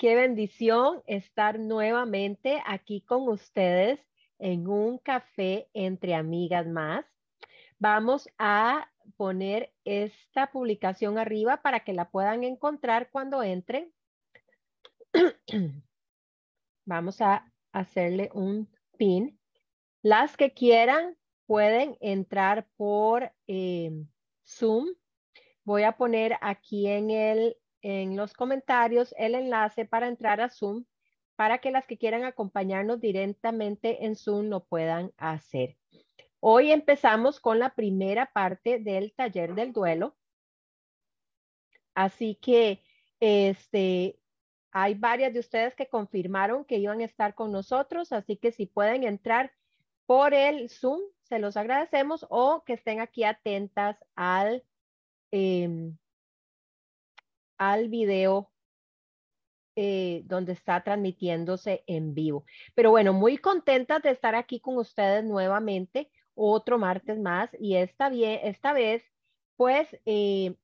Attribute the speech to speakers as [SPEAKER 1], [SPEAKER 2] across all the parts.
[SPEAKER 1] Qué bendición estar nuevamente aquí con ustedes en un café entre amigas más. Vamos a poner esta publicación arriba para que la puedan encontrar cuando entren. Vamos a hacerle un pin. Las que quieran pueden entrar por eh, Zoom. Voy a poner aquí en el en los comentarios el enlace para entrar a Zoom para que las que quieran acompañarnos directamente en Zoom lo puedan hacer. Hoy empezamos con la primera parte del taller del duelo. Así que este, hay varias de ustedes que confirmaron que iban a estar con nosotros, así que si pueden entrar por el Zoom, se los agradecemos o que estén aquí atentas al, em, al video eh, donde está transmitiéndose en vivo. Pero bueno, muy contentas de estar aquí con ustedes nuevamente, otro martes más, y esta, vez, pues, eh,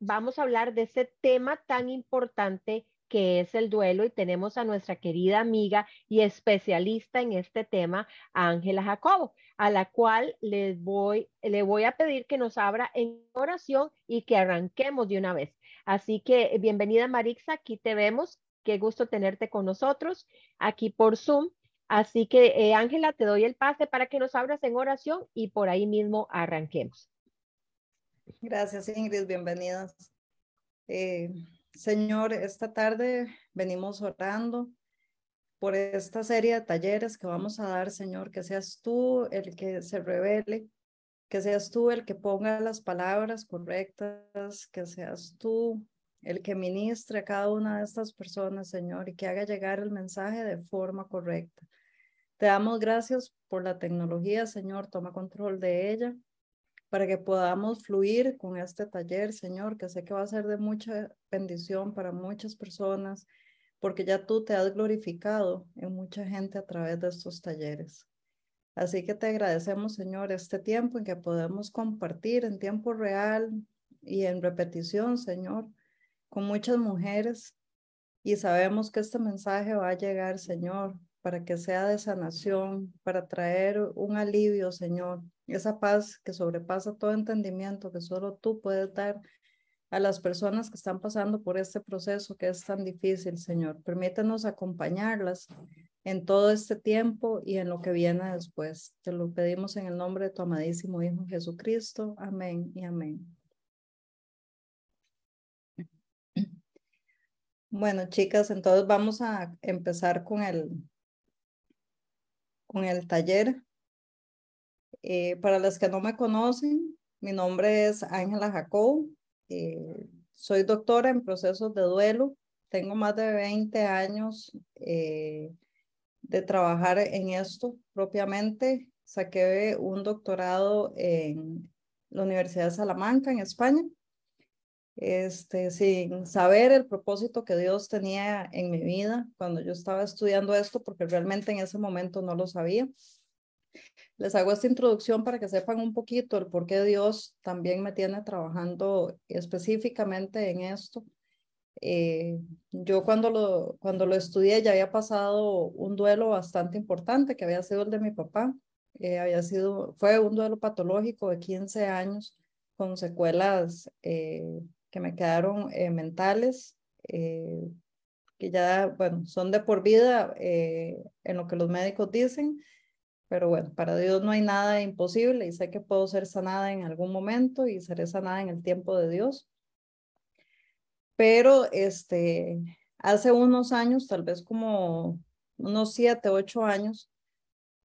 [SPEAKER 1] vamos a hablar de ese tema tan importante que es el duelo y tenemos a nuestra querida amiga y especialista en este tema, Ángela Jacobo, a la cual les voy, le voy a pedir que nos abra en oración y que arranquemos de una vez. Así que eh, bienvenida Marixa, aquí te vemos. Qué gusto tenerte con nosotros aquí por Zoom. Así que eh, Ángela, te doy el pase para que nos abras en oración y por ahí mismo arranquemos.
[SPEAKER 2] Gracias Ingrid, bienvenidas. Eh, señor, esta tarde venimos orando por esta serie de talleres que vamos a dar, Señor, que seas tú el que se revele que seas tú el que ponga las palabras correctas, que seas tú el que ministre a cada una de estas personas, Señor, y que haga llegar el mensaje de forma correcta. Te damos gracias por la tecnología, Señor, toma control de ella para que podamos fluir con este taller, Señor, que sé que va a ser de mucha bendición para muchas personas, porque ya tú te has glorificado en mucha gente a través de estos talleres. Así que te agradecemos, Señor, este tiempo en que podemos compartir en tiempo real y en repetición, Señor, con muchas mujeres. Y sabemos que este mensaje va a llegar, Señor, para que sea de sanación, para traer un alivio, Señor, esa paz que sobrepasa todo entendimiento que solo tú puedes dar a las personas que están pasando por este proceso que es tan difícil, Señor. Permítanos acompañarlas en todo este tiempo y en lo que viene después. Te lo pedimos en el nombre de tu amadísimo Hijo Jesucristo. Amén y amén. Bueno, chicas, entonces vamos a empezar con el, con el taller. Eh, para las que no me conocen, mi nombre es Ángela Jacob. Eh, soy doctora en procesos de duelo. Tengo más de 20 años eh, de trabajar en esto propiamente. Saqué un doctorado en la Universidad de Salamanca, en España, este, sin saber el propósito que Dios tenía en mi vida cuando yo estaba estudiando esto, porque realmente en ese momento no lo sabía. Les hago esta introducción para que sepan un poquito el por qué Dios también me tiene trabajando específicamente en esto eh, yo cuando lo, cuando lo estudié ya había pasado un duelo bastante importante que había sido el de mi papá. Eh, había sido, fue un duelo patológico de 15 años con secuelas eh, que me quedaron mentales, que ya, bueno, son de por vida en lo que los médicos dicen, pero bueno, para Dios no hay nada imposible y sé que puedo ser sanada en algún momento y seré sanada en el tiempo de Dios pero este, hace unos años, tal vez como unos siete, ocho años,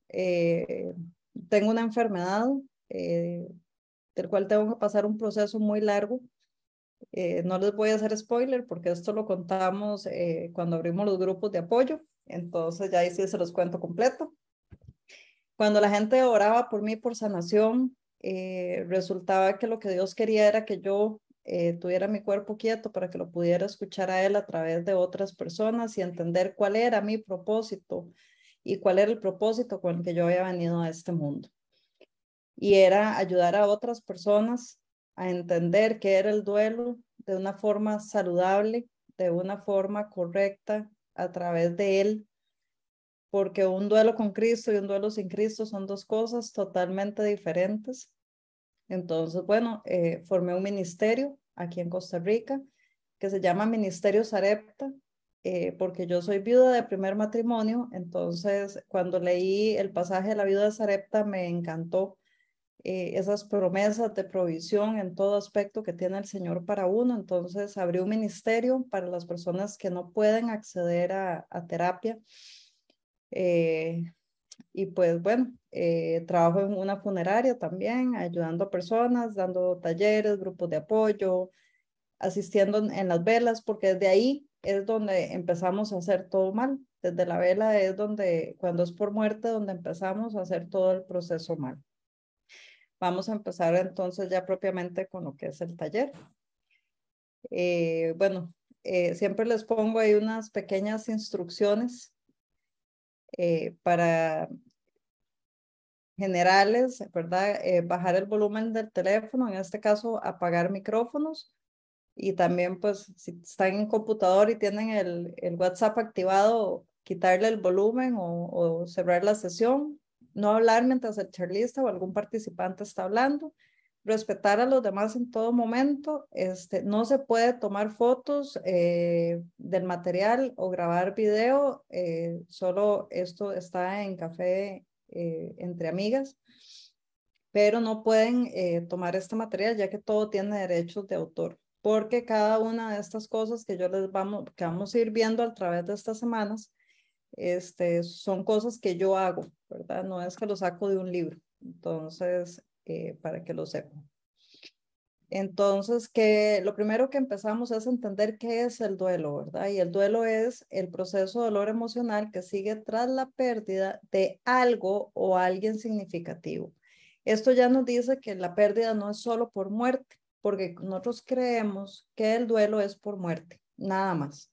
[SPEAKER 2] eh, tengo una enfermedad eh, del cual tengo que pasar un proceso muy largo. Eh, no les voy a hacer spoiler porque esto lo contamos cuando abrimos los grupos de apoyo, entonces ya ahí sí se los cuento completo. Cuando la gente oraba por mí por sanación, resultaba que lo que Dios quería era que yo eh, tuviera mi cuerpo quieto para que lo pudiera escuchar a él a través de otras personas y entender cuál era mi propósito y cuál era el propósito con el que yo había venido a este mundo. Y era ayudar a otras personas a entender qué era el duelo de una forma saludable, de una forma correcta a través de Él, porque un duelo con Cristo y un duelo sin Cristo son dos cosas totalmente diferentes. Entonces, bueno, eh, formé un ministerio aquí en Costa Rica que se llama Ministerio Sarepta, eh, porque yo soy viuda de primer matrimonio, entonces cuando leí el pasaje de la viuda de Sarepta me encantó eh, esas promesas de provisión en todo aspecto que tiene el Señor para uno. Entonces abrí un ministerio para las personas que no pueden acceder a, terapia. Eh, y pues bueno, eh, trabajo en una funeraria también, ayudando a personas, dando talleres, grupos de apoyo, asistiendo en las velas, porque desde ahí es donde empezamos a hacer todo mal. Desde la vela es donde, cuando es por muerte, donde empezamos a hacer todo el proceso mal. Vamos a empezar entonces ya propiamente con lo que es el taller. Eh, bueno, eh, siempre les pongo ahí unas pequeñas instrucciones eh, para generales, ¿verdad? bajar el volumen del teléfono, en este caso apagar micrófonos y también pues si están en computador y tienen el, el WhatsApp activado, quitarle el volumen o, o cerrar la sesión no hablar mientras el charlista o algún participante está hablando, respetar a los demás en todo momento, este, no se puede tomar fotos eh, del material o grabar video, eh, solo esto está en café eh, entre amigas, pero no pueden tomar este material ya que todo tiene derechos de autor, porque cada una de estas cosas que yo les vamos, que vamos a ir viendo a través de estas semanas, este, son cosas que yo hago, ¿verdad? No es que lo saco de un libro. Entonces, eh, para que lo sepan. Entonces, que lo primero que empezamos es entender qué es el duelo, ¿verdad? Y el duelo es el proceso de dolor emocional que sigue tras la pérdida de algo o alguien significativo. Esto ya nos dice que la pérdida no es solo por muerte, porque nosotros creemos que el duelo es por muerte, nada más.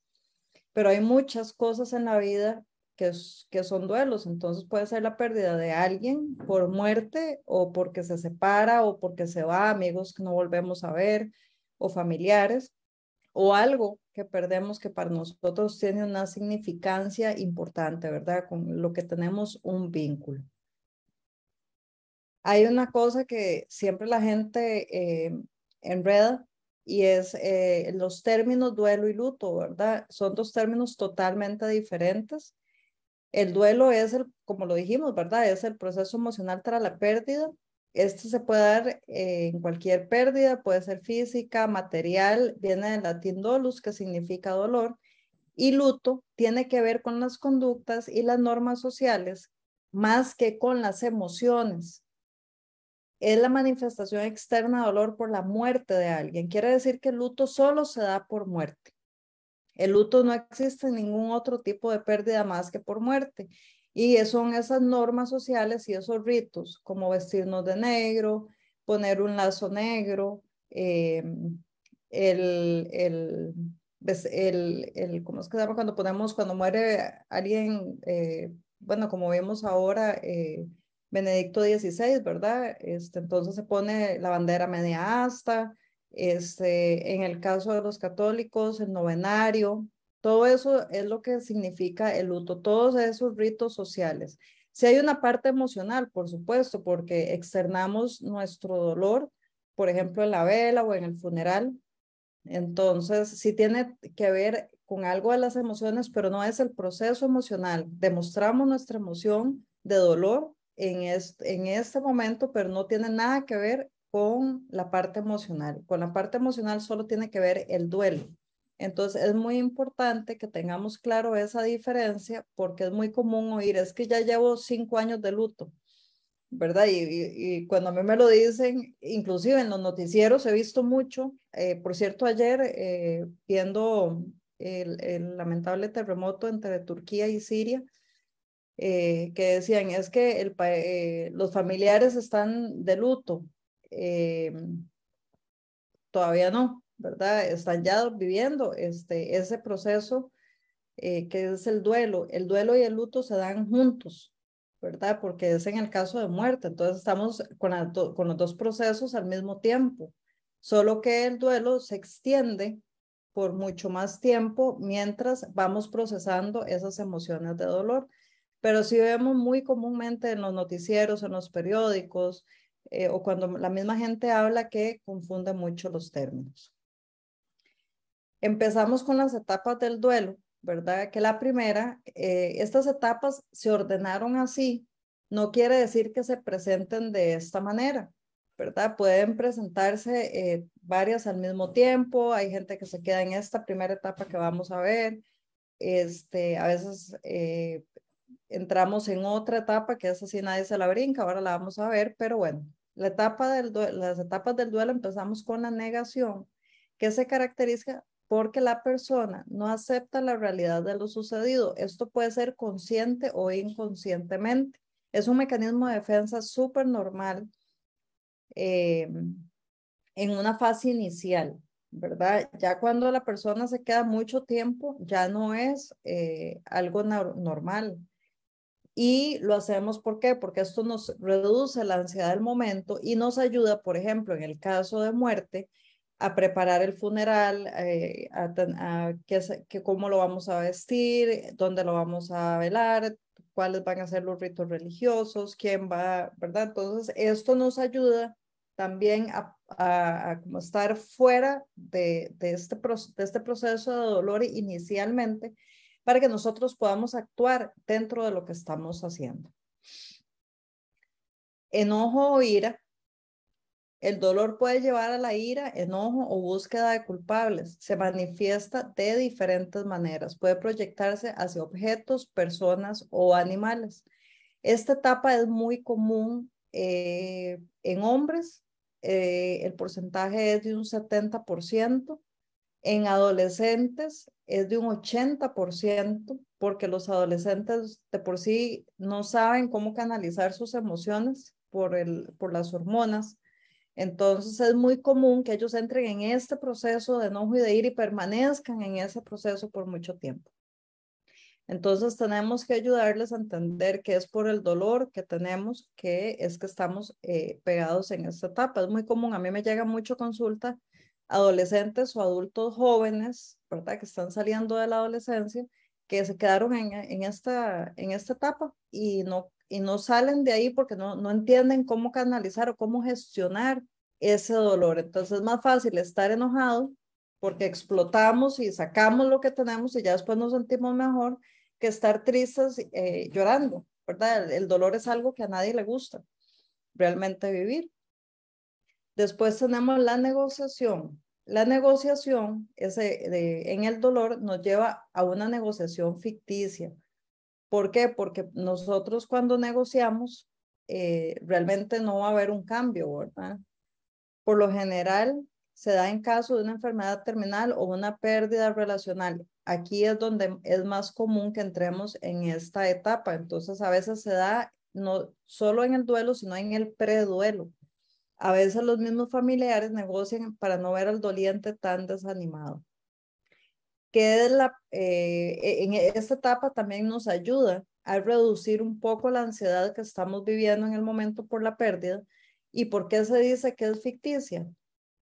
[SPEAKER 2] Pero hay muchas cosas en la vida que, son duelos. Entonces puede ser la pérdida de alguien por muerte o porque se separa o porque se va, amigos que no volvemos a ver o familiares o algo que perdemos que para nosotros tiene una significancia importante, ¿verdad? Con lo que tenemos un vínculo. Hay una cosa que siempre la gente eh, enreda y es eh, los términos duelo y luto, ¿verdad? Son dos términos totalmente diferentes. El duelo es el, como lo dijimos, ¿verdad? Es el proceso emocional tras la pérdida. Este se puede dar eh, en cualquier pérdida, puede ser física, material, viene del latín dolus, que significa dolor, y luto tiene que ver con las conductas y las normas sociales más que con las emociones. Es la manifestación externa de dolor por la muerte de alguien. Quiere decir que el luto solo se da por muerte. El luto no existe en ningún otro tipo de pérdida más que por muerte. Y son esas normas sociales y esos ritos, como vestirnos de negro, poner un lazo negro, eh, el, el, el, el, ¿cómo es que se llama cuando ponemos, cuando muere alguien, eh, bueno, como vemos ahora, eh, Benedicto XVI, ¿verdad? Este, entonces se pone la bandera media asta, este, en el caso de los católicos, el novenario, todo eso es lo que significa el luto, todos esos ritos sociales. Si hay una parte emocional, por supuesto, porque externamos nuestro dolor, por ejemplo, en la vela o en el funeral. Entonces, sí tiene que ver con algo de las emociones, pero no es el proceso emocional. Demostramos nuestra emoción de dolor en este, en este momento, pero no tiene nada que ver con la parte emocional. Con la parte emocional solo tiene que ver el duelo. Entonces es muy importante que tengamos claro esa diferencia porque es muy común oír, es que ya llevo cinco años de luto, ¿verdad? Y, cuando a mí me lo dicen, inclusive en los noticieros he visto mucho, eh, por cierto, ayer eh, viendo el, lamentable terremoto entre Turquía y Siria, eh, que decían, es que los familiares están de luto, eh, todavía no, ¿verdad? Están ya viviendo este, ese proceso eh, que es el duelo. El duelo y el luto se dan juntos, ¿verdad? Porque es en el caso de muerte. Entonces estamos con, con los dos procesos al mismo tiempo, solo que el duelo se extiende por mucho más tiempo mientras vamos procesando esas emociones de dolor. Pero sí vemos muy comúnmente en los noticieros, en los periódicos, eh, o cuando la misma gente habla que confunde mucho los términos. Empezamos con las etapas del duelo, ¿verdad? Que la primera, eh, estas etapas se ordenaron así, no quiere decir que se presenten de esta manera, ¿verdad? Pueden presentarse eh, varias al mismo tiempo, hay gente que se queda en esta primera etapa que vamos a ver, este, a veces entramos en otra etapa que es así nadie se la brinca, ahora la vamos a ver, pero bueno, la etapa del las etapas del duelo empezamos con la negación, que se caracteriza porque la persona no acepta la realidad de lo sucedido. Esto puede ser consciente o inconscientemente. Es un mecanismo de defensa súper normal eh, en una fase inicial, ¿verdad? Ya cuando la persona se queda mucho tiempo, ya no es eh, algo normal. Y lo hacemos ¿por qué? Porque esto nos reduce la ansiedad del momento y nos ayuda, por ejemplo, en el caso de muerte, a preparar el funeral, eh, a, que, cómo lo vamos a vestir, dónde lo vamos a velar, cuáles van a ser los ritos religiosos, quién va, ¿verdad? Entonces, esto nos ayuda también a, a, como estar fuera de, de, este, de este proceso de dolor inicialmente para que nosotros podamos actuar dentro de lo que estamos haciendo. Enojo o ira el dolor puede llevar a la ira, enojo o búsqueda de culpables. Se manifiesta de diferentes maneras. Puede proyectarse hacia objetos, personas o animales. Esta etapa es muy común eh, en hombres. Eh, el porcentaje es de un 70%. En adolescentes es de un 80%, porque los adolescentes de por sí no saben cómo canalizar sus emociones por, el, por las hormonas. Entonces es muy común que ellos entren en este proceso de enojo y de ira y permanezcan en ese proceso por mucho tiempo. Entonces tenemos que ayudarles a entender que es por el dolor que tenemos que es que estamos eh, pegados en esta etapa. Es muy común, a mí me llega mucho consulta adolescentes o adultos jóvenes, ¿verdad? Que están saliendo de la adolescencia, que se quedaron en, esta, en esta etapa y no y no salen de ahí porque no, no entienden cómo canalizar o cómo gestionar ese dolor. Entonces es más fácil estar enojado porque explotamos y sacamos lo que tenemos y ya después nos sentimos mejor que estar tristes eh, llorando, ¿verdad? El, dolor es algo que a nadie le gusta realmente vivir. Después tenemos la negociación. La negociación ese, en el dolor nos lleva a una negociación ficticia ¿Por qué? Porque nosotros cuando negociamos, eh, realmente no va a haber un cambio, ¿verdad? Por lo general, se da en caso de una enfermedad terminal o una pérdida relacional. Aquí es donde es más común que entremos en esta etapa. Entonces, a veces se da no solo en el duelo, sino en el preduelo. A veces los mismos familiares negocian para no ver al doliente tan desanimado que la, eh, e, en esta etapa también nos ayuda a reducir un poco la ansiedad que estamos viviendo en el momento por la pérdida. ¿Y por qué se dice que es ficticia?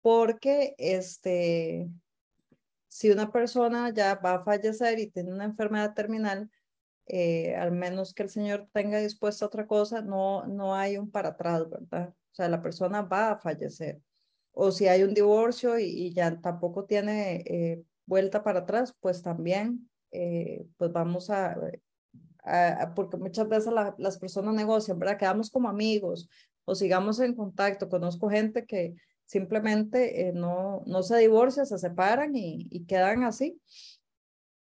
[SPEAKER 2] Porque este, si una persona ya va a fallecer y tiene una enfermedad terminal, eh, al menos que el Señor tenga dispuesta otra cosa, no, no hay un para atrás, ¿verdad? O sea, la persona va a fallecer. O si hay un divorcio y, ya tampoco tiene eh, vuelta para atrás, pues también, eh, pues vamos a, porque muchas veces las personas negocian, ¿verdad? Quedamos como amigos o sigamos en contacto. Conozco gente que simplemente eh, no, no se divorcia, se separan y, y quedan así.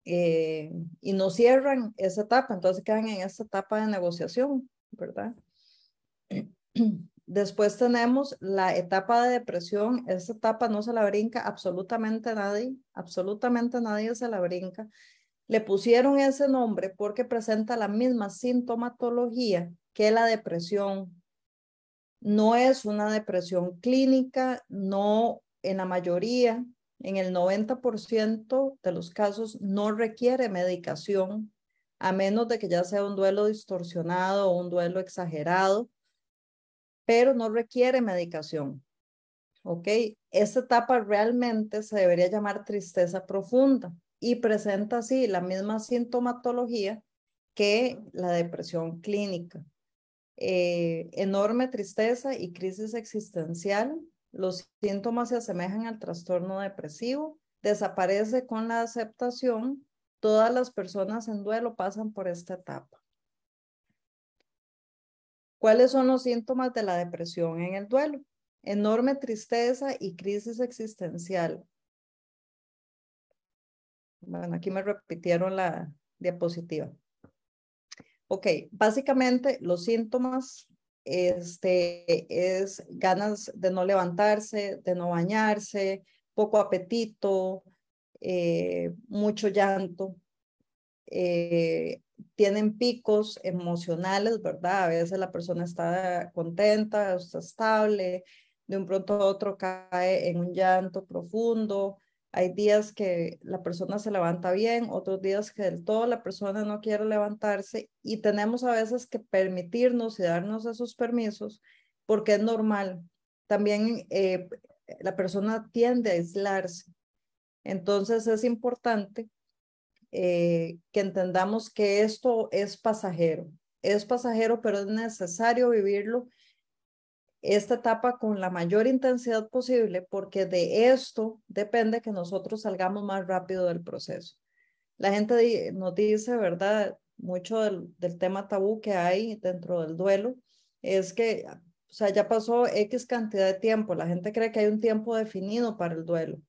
[SPEAKER 2] Y no cierran esa etapa, entonces quedan en esa etapa de negociación, ¿verdad? Después tenemos la etapa de depresión. Esta etapa no se la brinca absolutamente nadie, absolutamente nadie se la brinca. Le pusieron ese nombre porque presenta la misma sintomatología que la depresión. No es una depresión clínica, no en la mayoría, en el 90% de los casos no requiere medicación, a menos de que ya sea un duelo distorsionado o un duelo exagerado pero no requiere medicación. ¿ok? Esta etapa realmente se debería llamar tristeza profunda y presenta así la misma sintomatología que la depresión clínica. Eh, enorme tristeza y crisis existencial. Los síntomas se asemejan al trastorno depresivo. Desaparece con la aceptación. Todas las personas en duelo pasan por esta etapa. ¿Cuáles son los síntomas de la depresión en el duelo? Enorme tristeza y crisis existencial. Bueno, aquí me repitieron la diapositiva. Ok, básicamente los síntomas este, es ganas de no levantarse, de no bañarse, poco apetito, eh, mucho llanto. Eh, tienen picos emocionales, ¿verdad? A veces la persona está contenta, está estable, de un pronto a otro cae en un llanto profundo, hay días que la persona se levanta bien, otros días que del todo la persona no quiere levantarse y tenemos a veces que permitirnos y darnos esos permisos porque es normal. También eh, la persona tiende a aislarse. Entonces es importante eh, que entendamos que esto es pasajero. Es pasajero, pero es necesario vivirlo esta etapa con la mayor intensidad posible porque de esto depende que nosotros salgamos más rápido del proceso. La gente nos dice, ¿verdad? Mucho del, tema tabú que hay dentro del duelo es que, o sea, ya pasó X cantidad de tiempo. La gente cree que hay un tiempo definido para el duelo.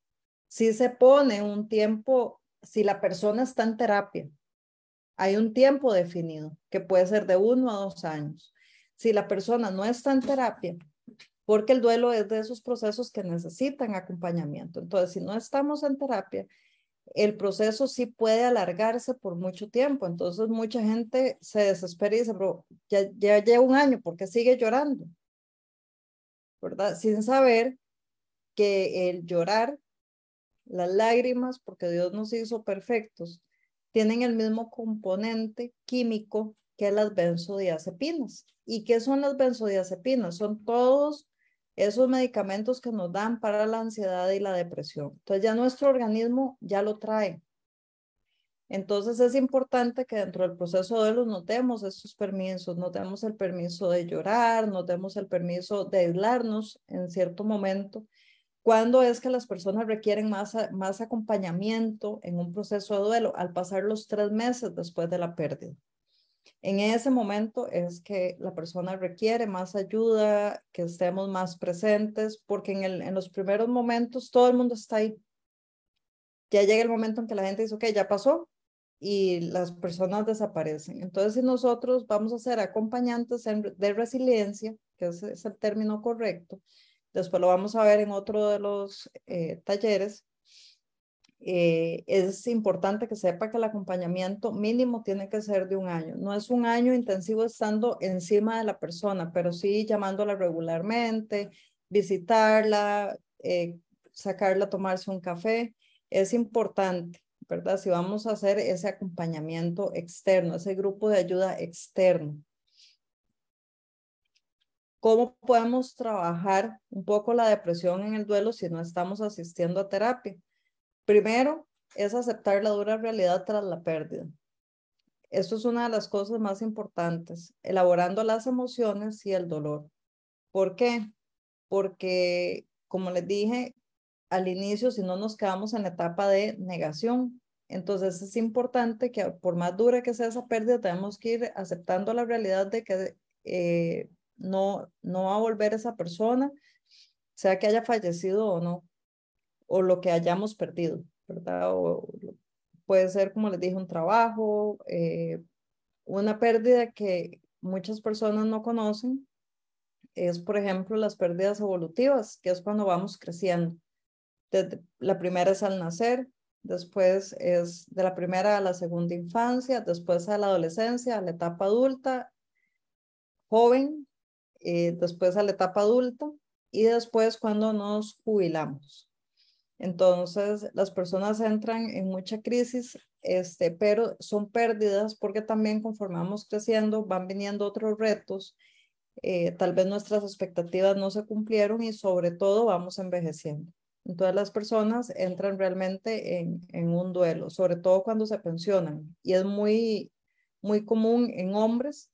[SPEAKER 2] Si se pone un tiempo, si la persona está en terapia, hay un tiempo definido que puede ser de uno a dos años si la persona no está en terapia, porque el duelo es de esos procesos que necesitan acompañamiento. Entonces, si no estamos en terapia, el proceso sí puede alargarse por mucho tiempo. Entonces, mucha gente se desespera y dice, ya, ya lleva un año, ¿por qué sigue llorando? ¿Verdad? Sin saber que el llorar, las lágrimas, porque Dios nos hizo perfectos, tienen el mismo componente químico que las benzodiazepinas. ¿Y qué son las benzodiazepinas? Son todos esos medicamentos que nos dan para la ansiedad y la depresión. Entonces ya nuestro organismo ya lo trae. Entonces es importante que dentro del proceso de los nos demos esos permisos, nos demos el permiso de llorar, nos demos el permiso de aislarnos en cierto momento. ¿Cuándo es que las personas requieren más, más acompañamiento en un proceso de duelo? Al pasar los tres meses después de la pérdida. En ese momento es que la persona requiere más ayuda, que estemos más presentes, porque en, el, en los primeros momentos todo el mundo está ahí. Ya llega el momento en que la gente dice, ok, ya pasó y las personas desaparecen. Entonces, si nosotros vamos a ser acompañantes de resiliencia, que es el término correcto, después lo vamos a ver en otro de los eh, talleres, eh, es importante que sepa que el acompañamiento mínimo tiene que ser de un año. No es un año intensivo estando encima de la persona, pero sí llamándola regularmente, visitarla, eh, sacarla a tomarse un café. Es importante, ¿verdad? Si vamos a hacer ese acompañamiento externo, ese grupo de ayuda externo. ¿Cómo podemos trabajar un poco la depresión en el duelo si no estamos asistiendo a terapia? Primero es aceptar la dura realidad tras la pérdida. Esto es una de las cosas más importantes, elaborando las emociones y el dolor. ¿Por qué? Porque, como les dije al inicio, si no nos quedamos en la etapa de negación, entonces es importante que por más dura que sea esa pérdida, tenemos que ir aceptando la realidad de que eh, no, no va a volver esa persona, sea que haya fallecido o no o lo que hayamos perdido, ¿verdad? Puede ser, como les dije, un trabajo, eh, una pérdida que muchas personas no conocen, es, por ejemplo, las pérdidas evolutivas, que es cuando vamos creciendo. la primera es al nacer, después es de la primera a la segunda infancia, después a la adolescencia, a la etapa adulta, joven, eh, después a la etapa adulta y después cuando nos jubilamos. Entonces, las personas entran en mucha crisis, este, pero son pérdidas porque también conforme vamos creciendo van viniendo otros retos, eh, tal vez nuestras expectativas no se cumplieron y sobre todo vamos envejeciendo. Entonces las personas entran realmente en, en un duelo, sobre todo cuando se pensionan. Y es muy, muy común en hombres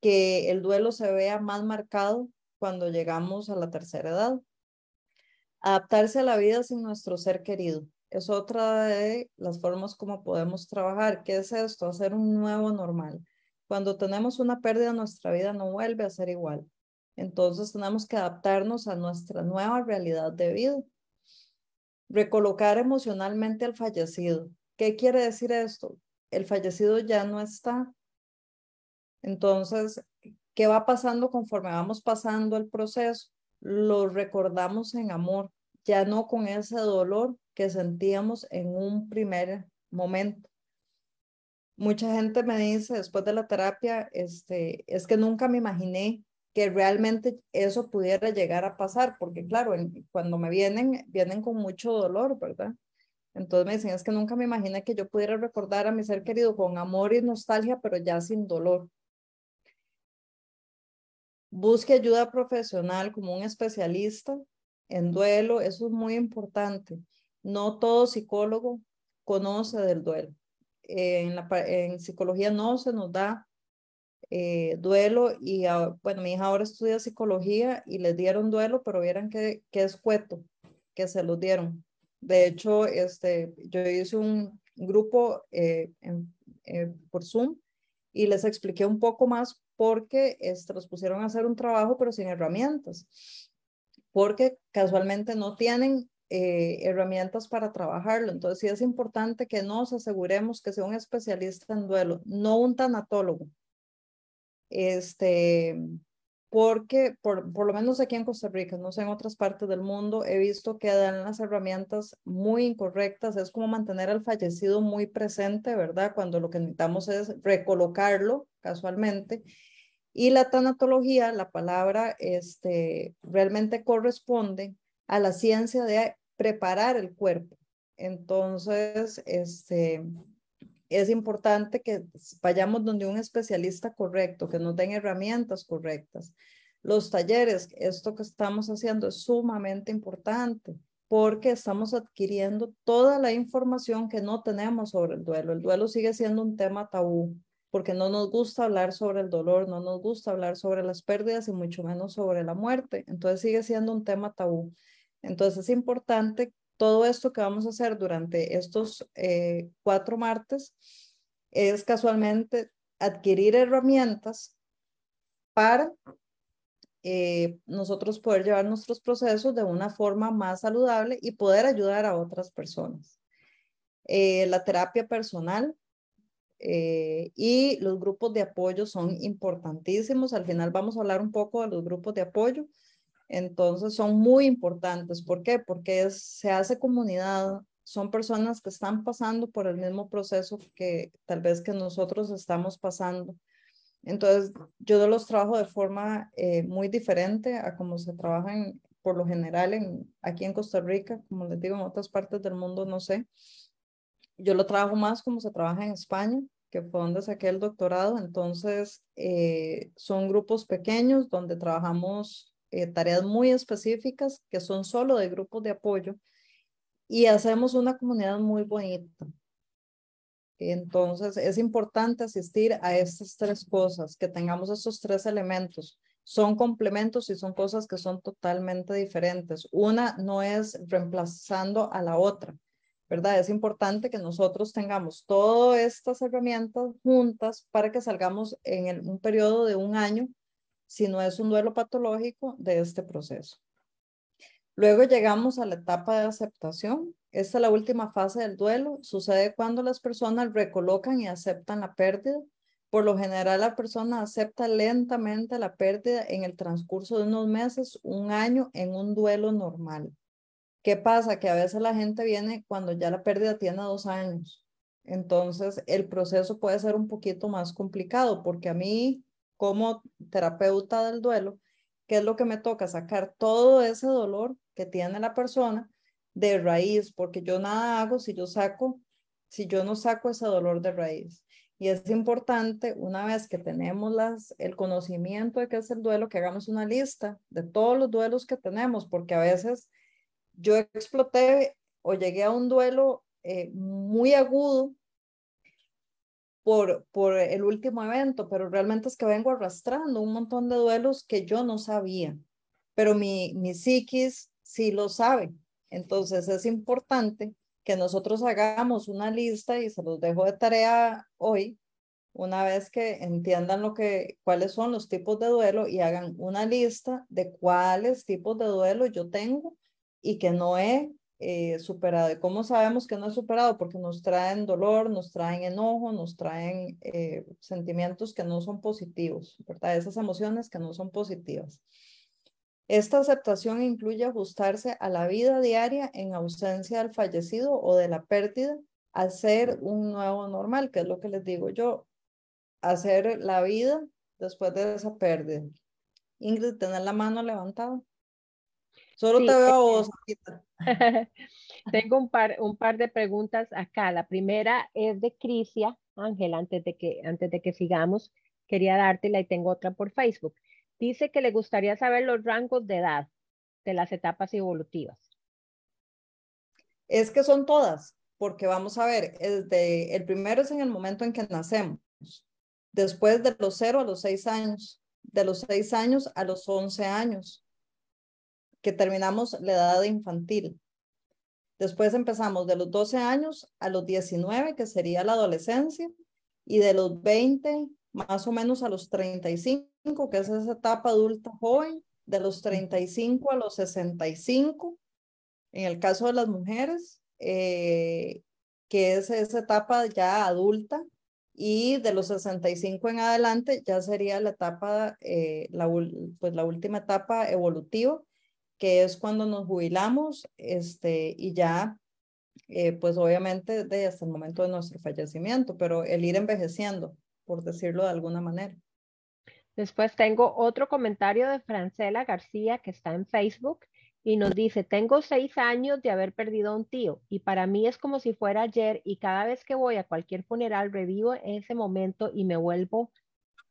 [SPEAKER 2] que el duelo se vea más marcado cuando llegamos a la tercera edad. Adaptarse a la vida sin nuestro ser querido es otra de las formas como podemos trabajar. ¿Qué es esto? Hacer un nuevo normal. Cuando tenemos una pérdida, nuestra vida no vuelve a ser igual. Entonces tenemos que adaptarnos a nuestra nueva realidad de vida. Recolocar emocionalmente al fallecido. ¿Qué quiere decir esto? El fallecido ya no está. Entonces, ¿qué va pasando conforme vamos pasando el proceso? Lo recordamos en amor, ya no con ese dolor que sentíamos en un primer momento. Mucha gente me dice después de la terapia, este, es que nunca me imaginé que realmente eso pudiera llegar a pasar, porque claro, cuando me vienen, vienen con mucho dolor, ¿verdad? Entonces me dicen, es que nunca me imaginé que yo pudiera recordar a mi ser querido con amor y nostalgia, pero ya sin dolor. Busque ayuda profesional como un especialista en duelo, eso es muy importante. No todo psicólogo conoce del duelo. en, la, en psicología no se nos da eh, duelo y bueno, mi hija ahora estudia psicología y le dieron duelo, pero vieran que, que es cueto que se los dieron. De hecho, este, yo hice un grupo eh, eh, por Zoom y les expliqué un poco más porque este, los pusieron a hacer un trabajo pero sin herramientas, porque casualmente no tienen eh, herramientas para trabajarlo. Entonces, sí es importante que nos aseguremos que sea un especialista en duelo, no un tanatólogo. Este, porque por, por lo menos aquí en Costa Rica, no sé, en otras partes del mundo, he visto que dan las herramientas muy incorrectas. Es como mantener al fallecido muy presente, ¿verdad? Cuando lo que necesitamos es recolocarlo casualmente. Y la tanatología, la palabra, este, realmente corresponde a la ciencia de preparar el cuerpo. Entonces, este, es importante que vayamos donde un especialista correcto, que nos den herramientas correctas. Los talleres, esto que estamos haciendo es sumamente importante porque estamos adquiriendo toda la información que no tenemos sobre el duelo. El duelo sigue siendo un tema tabú porque no nos gusta hablar sobre el dolor, no nos gusta hablar sobre las pérdidas y mucho menos sobre la muerte. Entonces sigue siendo un tema tabú. Entonces es importante todo esto que vamos a hacer durante estos eh, cuatro martes es casualmente adquirir herramientas para eh, nosotros poder llevar nuestros procesos de una forma más saludable y poder ayudar a otras personas. Eh, la terapia personal y los grupos de apoyo son importantísimos. Al final vamos a hablar un poco de los grupos de apoyo. Entonces son muy importantes. ¿Por qué? Porque se hace comunidad, son personas que están pasando por el mismo proceso que tal vez que nosotros estamos pasando. Entonces yo los trabajo de forma eh, muy diferente a como se trabaja por lo general en, aquí en Costa Rica, como les digo, en otras partes del mundo no sé. Yo lo trabajo más como se trabaja en España, que fue donde saqué el doctorado. Entonces, eh, son grupos pequeños donde trabajamos eh, tareas muy específicas que son solo de grupos de apoyo y hacemos una comunidad muy bonita. Entonces, es importante asistir a estas tres cosas, que tengamos estos tres elementos. Son complementos y son cosas que son totalmente diferentes. Una no es reemplazando a la otra, ¿verdad? Es importante que nosotros tengamos todas estas herramientas juntas para que salgamos en un periodo de un año si no es un duelo patológico de este proceso. Luego llegamos a la etapa de aceptación. Esta es la última fase del duelo. Sucede cuando las personas recolocan y aceptan la pérdida. Por lo general, la persona acepta lentamente la pérdida en el transcurso de unos meses, un año, en un duelo normal. ¿Qué pasa? Que a veces la gente viene cuando ya la pérdida tiene dos años. Entonces, el proceso puede ser un poquito más complicado porque a mí como terapeuta del duelo, ¿qué es lo que me toca? Sacar todo ese dolor que tiene la persona de raíz, porque yo nada hago si yo saco, si yo no saco ese dolor de raíz. Y es importante, una vez que tenemos las, el conocimiento de qué es el duelo, que hagamos una lista de todos los duelos que tenemos, porque a veces yo exploté o llegué a un duelo eh, muy agudo por, por el último evento, pero realmente es que vengo arrastrando un montón de duelos que yo no sabía, pero mi, mi psiquis sí lo sabe. Entonces es importante que nosotros hagamos una lista y se los dejo de tarea hoy, una vez que entiendan lo que, cuáles son los tipos de duelo y hagan una lista de cuáles tipos de duelo yo tengo y que no he eh, superado. ¿Y cómo sabemos que no he superado? Porque nos traen dolor, nos traen enojo, nos traen eh, sentimientos que no son positivos, ¿verdad? Esas emociones que no son positivas. Esta aceptación incluye ajustarse a la vida diaria en ausencia del fallecido o de la pérdida, hacer un nuevo normal, que es lo que les digo yo, hacer la vida después de esa pérdida. Ingrid, tener la mano levantada. Solo te veo a vos.
[SPEAKER 1] Tengo un par, un par de preguntas acá. La primera es de Crisia. Ángel, antes de que, antes de que sigamos, quería dártela y tengo otra por Facebook. Dice que le gustaría saber los rangos de edad de las etapas evolutivas.
[SPEAKER 2] Es que son todas, porque vamos a ver, el, el primero es en el momento en que nacemos, después de los 0 a los 6 años, de los 6 años a los 11 años, que terminamos la edad infantil. Después empezamos de los 12 años a los 19, que sería la adolescencia, y de los 20 más o menos a los 35, que es esa etapa adulta joven, de los 35 a los 65, en el caso de las mujeres, eh, que es esa etapa ya adulta, y de los 65 en adelante ya sería la etapa, eh, la, pues la última etapa evolutiva, que es cuando nos jubilamos este, y ya, eh, pues obviamente de hasta el momento de nuestro fallecimiento, pero el ir envejeciendo por decirlo de alguna manera.
[SPEAKER 1] Después tengo otro comentario de Francela García que está en Facebook y nos dice, tengo seis años de haber perdido a un tío y para mí es como si fuera ayer y cada vez que voy a cualquier funeral revivo ese momento y me vuelvo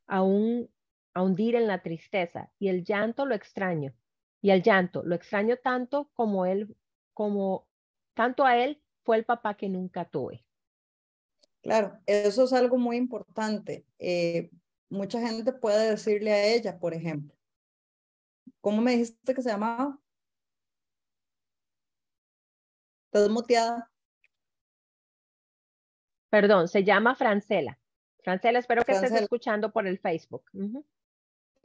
[SPEAKER 1] a, un, a hundir en la tristeza y el llanto lo extraño y el llanto lo extraño tanto como él, como tanto a él fue el papá que nunca tuve.
[SPEAKER 2] Claro, eso es algo muy importante. Eh, mucha gente puede decirle a ella, por ejemplo, ¿cómo me dijiste que se llamaba? ¿Estás muteada?
[SPEAKER 1] Perdón, se llama Francela. Francela, espero que estés escuchando por el Facebook.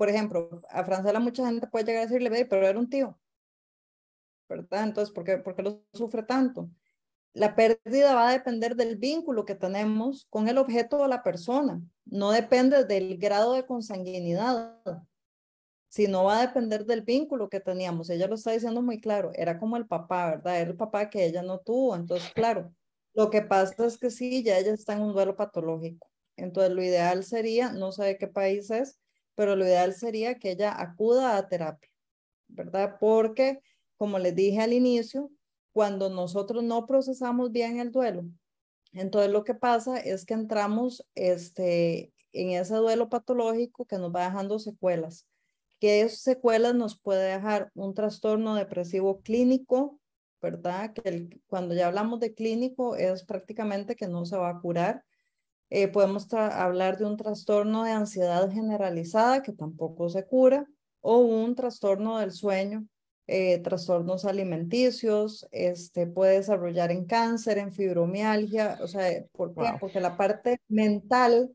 [SPEAKER 2] Por ejemplo, a Francela mucha gente puede llegar a decirle, pero era un tío. ¿Verdad? Entonces, ¿por qué, ¿por qué lo sufre tanto? La pérdida va a depender del vínculo que tenemos con el objeto o la persona. No depende del grado de consanguinidad, sino va a depender del vínculo que teníamos. Ella lo está diciendo muy claro. Era como el papá, ¿verdad? Era el papá que ella no tuvo. Entonces, claro, lo que pasa es que sí, ya ella está en un duelo patológico. Entonces, lo ideal sería, no sé de qué país es, pero lo ideal sería que ella acuda a terapia, ¿verdad? Porque, como les dije al inicio, cuando nosotros no procesamos bien el duelo. Entonces lo que pasa es que entramos este, en ese duelo patológico que nos va dejando secuelas, que esas secuelas nos puede dejar un trastorno depresivo clínico, ¿verdad? Que cuando ya hablamos de clínico es prácticamente que no se va a curar. Eh, podemos hablar de un trastorno de ansiedad generalizada que tampoco se cura o un trastorno del sueño eh, trastornos alimenticios, este, puede desarrollar en cáncer, en fibromialgia, o sea, ¿por qué? Porque la parte mental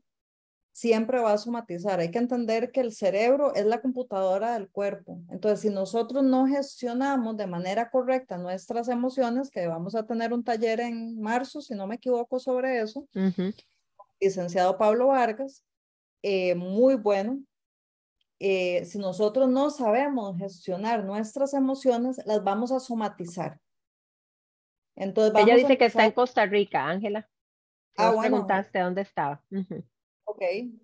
[SPEAKER 2] siempre va a somatizar. Hay que entender que el cerebro es la computadora del cuerpo. Entonces, si nosotros no gestionamos de manera correcta nuestras emociones, que vamos a tener un taller en marzo, si no me equivoco, sobre eso, licenciado Pablo Vargas, eh, muy bueno, eh, si nosotros no sabemos gestionar nuestras emociones, las vamos a somatizar.
[SPEAKER 1] Entonces, Ella dice que está en Costa Rica, Ángela. Ah, bueno. preguntaste dónde estaba.
[SPEAKER 2] Ok,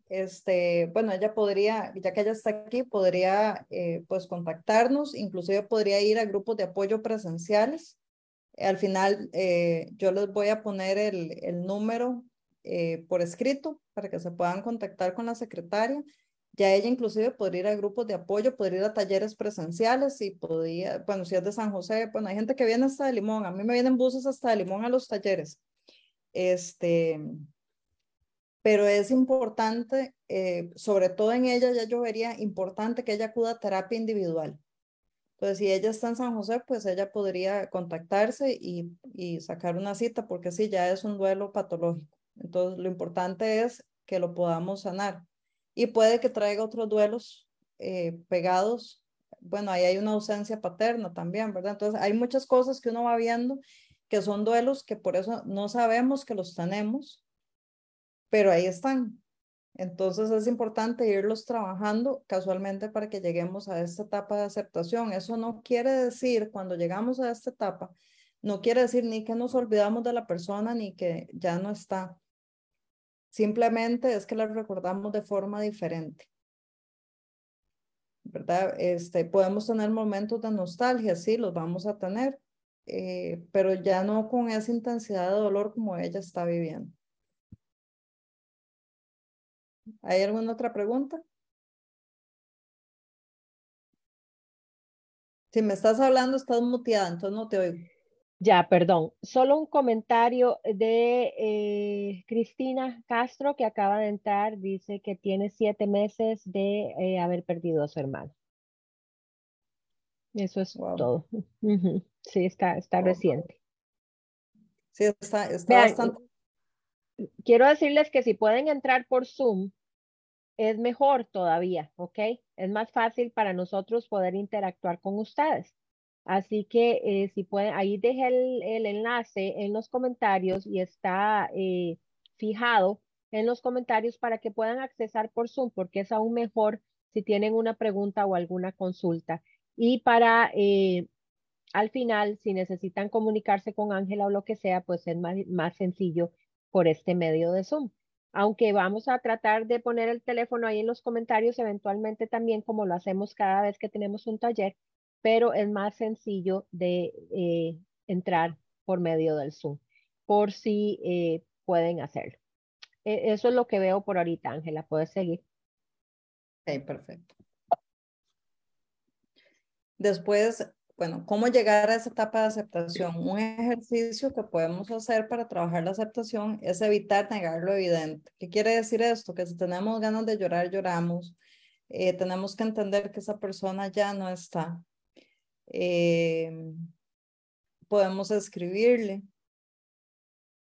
[SPEAKER 2] este, bueno, ella podría, ya que ella está aquí, podría eh, pues contactarnos, inclusive podría ir a grupos de apoyo presenciales. Al final, eh, yo les voy a poner el, el número eh, por escrito para que se puedan contactar con la secretaria. Ya ella inclusive podría ir a grupos de apoyo, podría ir a talleres presenciales y podría, bueno, si es de San José, bueno, hay gente que viene hasta de Limón, a mí me vienen buses hasta de Limón a los talleres. Este, pero es importante, eh, sobre todo en ella, ya yo vería importante que ella acuda a terapia individual. Entonces, si ella está en San José, pues ella podría contactarse y, y sacar una cita, porque sí, ya es un duelo patológico. Entonces, lo importante es que lo podamos sanar. Y puede que traiga otros duelos eh, pegados. Bueno, ahí hay una ausencia paterna también, ¿verdad? Entonces, hay muchas cosas que uno va viendo que son duelos que por eso no sabemos que los tenemos, pero ahí están. Entonces es importante irlos trabajando casualmente para que lleguemos a esta etapa de aceptación. Eso no quiere decir, cuando llegamos a esta etapa, no quiere decir ni que nos olvidamos de la persona ni que ya no está. Simplemente es que la recordamos de forma diferente. ¿Verdad? Este, podemos tener momentos de nostalgia, sí, los vamos a tener, eh, pero ya no con esa intensidad de dolor como ella está viviendo. ¿Hay alguna otra pregunta? Si me estás hablando, estás muteada, entonces no te oigo.
[SPEAKER 1] Ya, perdón. Solo un comentario de eh, Cristina Castro que acaba de entrar. Dice que tiene siete meses de eh, haber perdido a su hermano. Eso es todo. Sí, está, está reciente.
[SPEAKER 2] Sí, está, está bastante
[SPEAKER 1] quiero decirles que si pueden entrar por Zoom, es mejor todavía, ¿ok? Es más fácil para nosotros poder interactuar con ustedes. Así que eh, si pueden, ahí dejé el, enlace en los comentarios y está eh, fijado en los comentarios para que puedan accesar por Zoom, porque es aún mejor si tienen una pregunta o alguna consulta. Y para eh, al final, si necesitan comunicarse con Ángela o lo que sea, pues es más, más sencillo por este medio de Zoom. Aunque vamos a tratar de poner el teléfono ahí en los comentarios eventualmente también como lo hacemos cada vez que tenemos un taller, pero es más sencillo de eh, entrar por medio del Zoom, por si eh, pueden hacerlo. E, eso es lo que veo por ahorita, Ángela. Puedes seguir.
[SPEAKER 2] Ok, perfecto. Después bueno, ¿cómo llegar a esa etapa de aceptación? Un ejercicio que podemos hacer para trabajar la aceptación es evitar negar lo evidente. ¿Qué quiere decir esto? Que si tenemos ganas de llorar, lloramos. Eh, tenemos que entender que esa persona ya no está. Eh, podemos escribirle,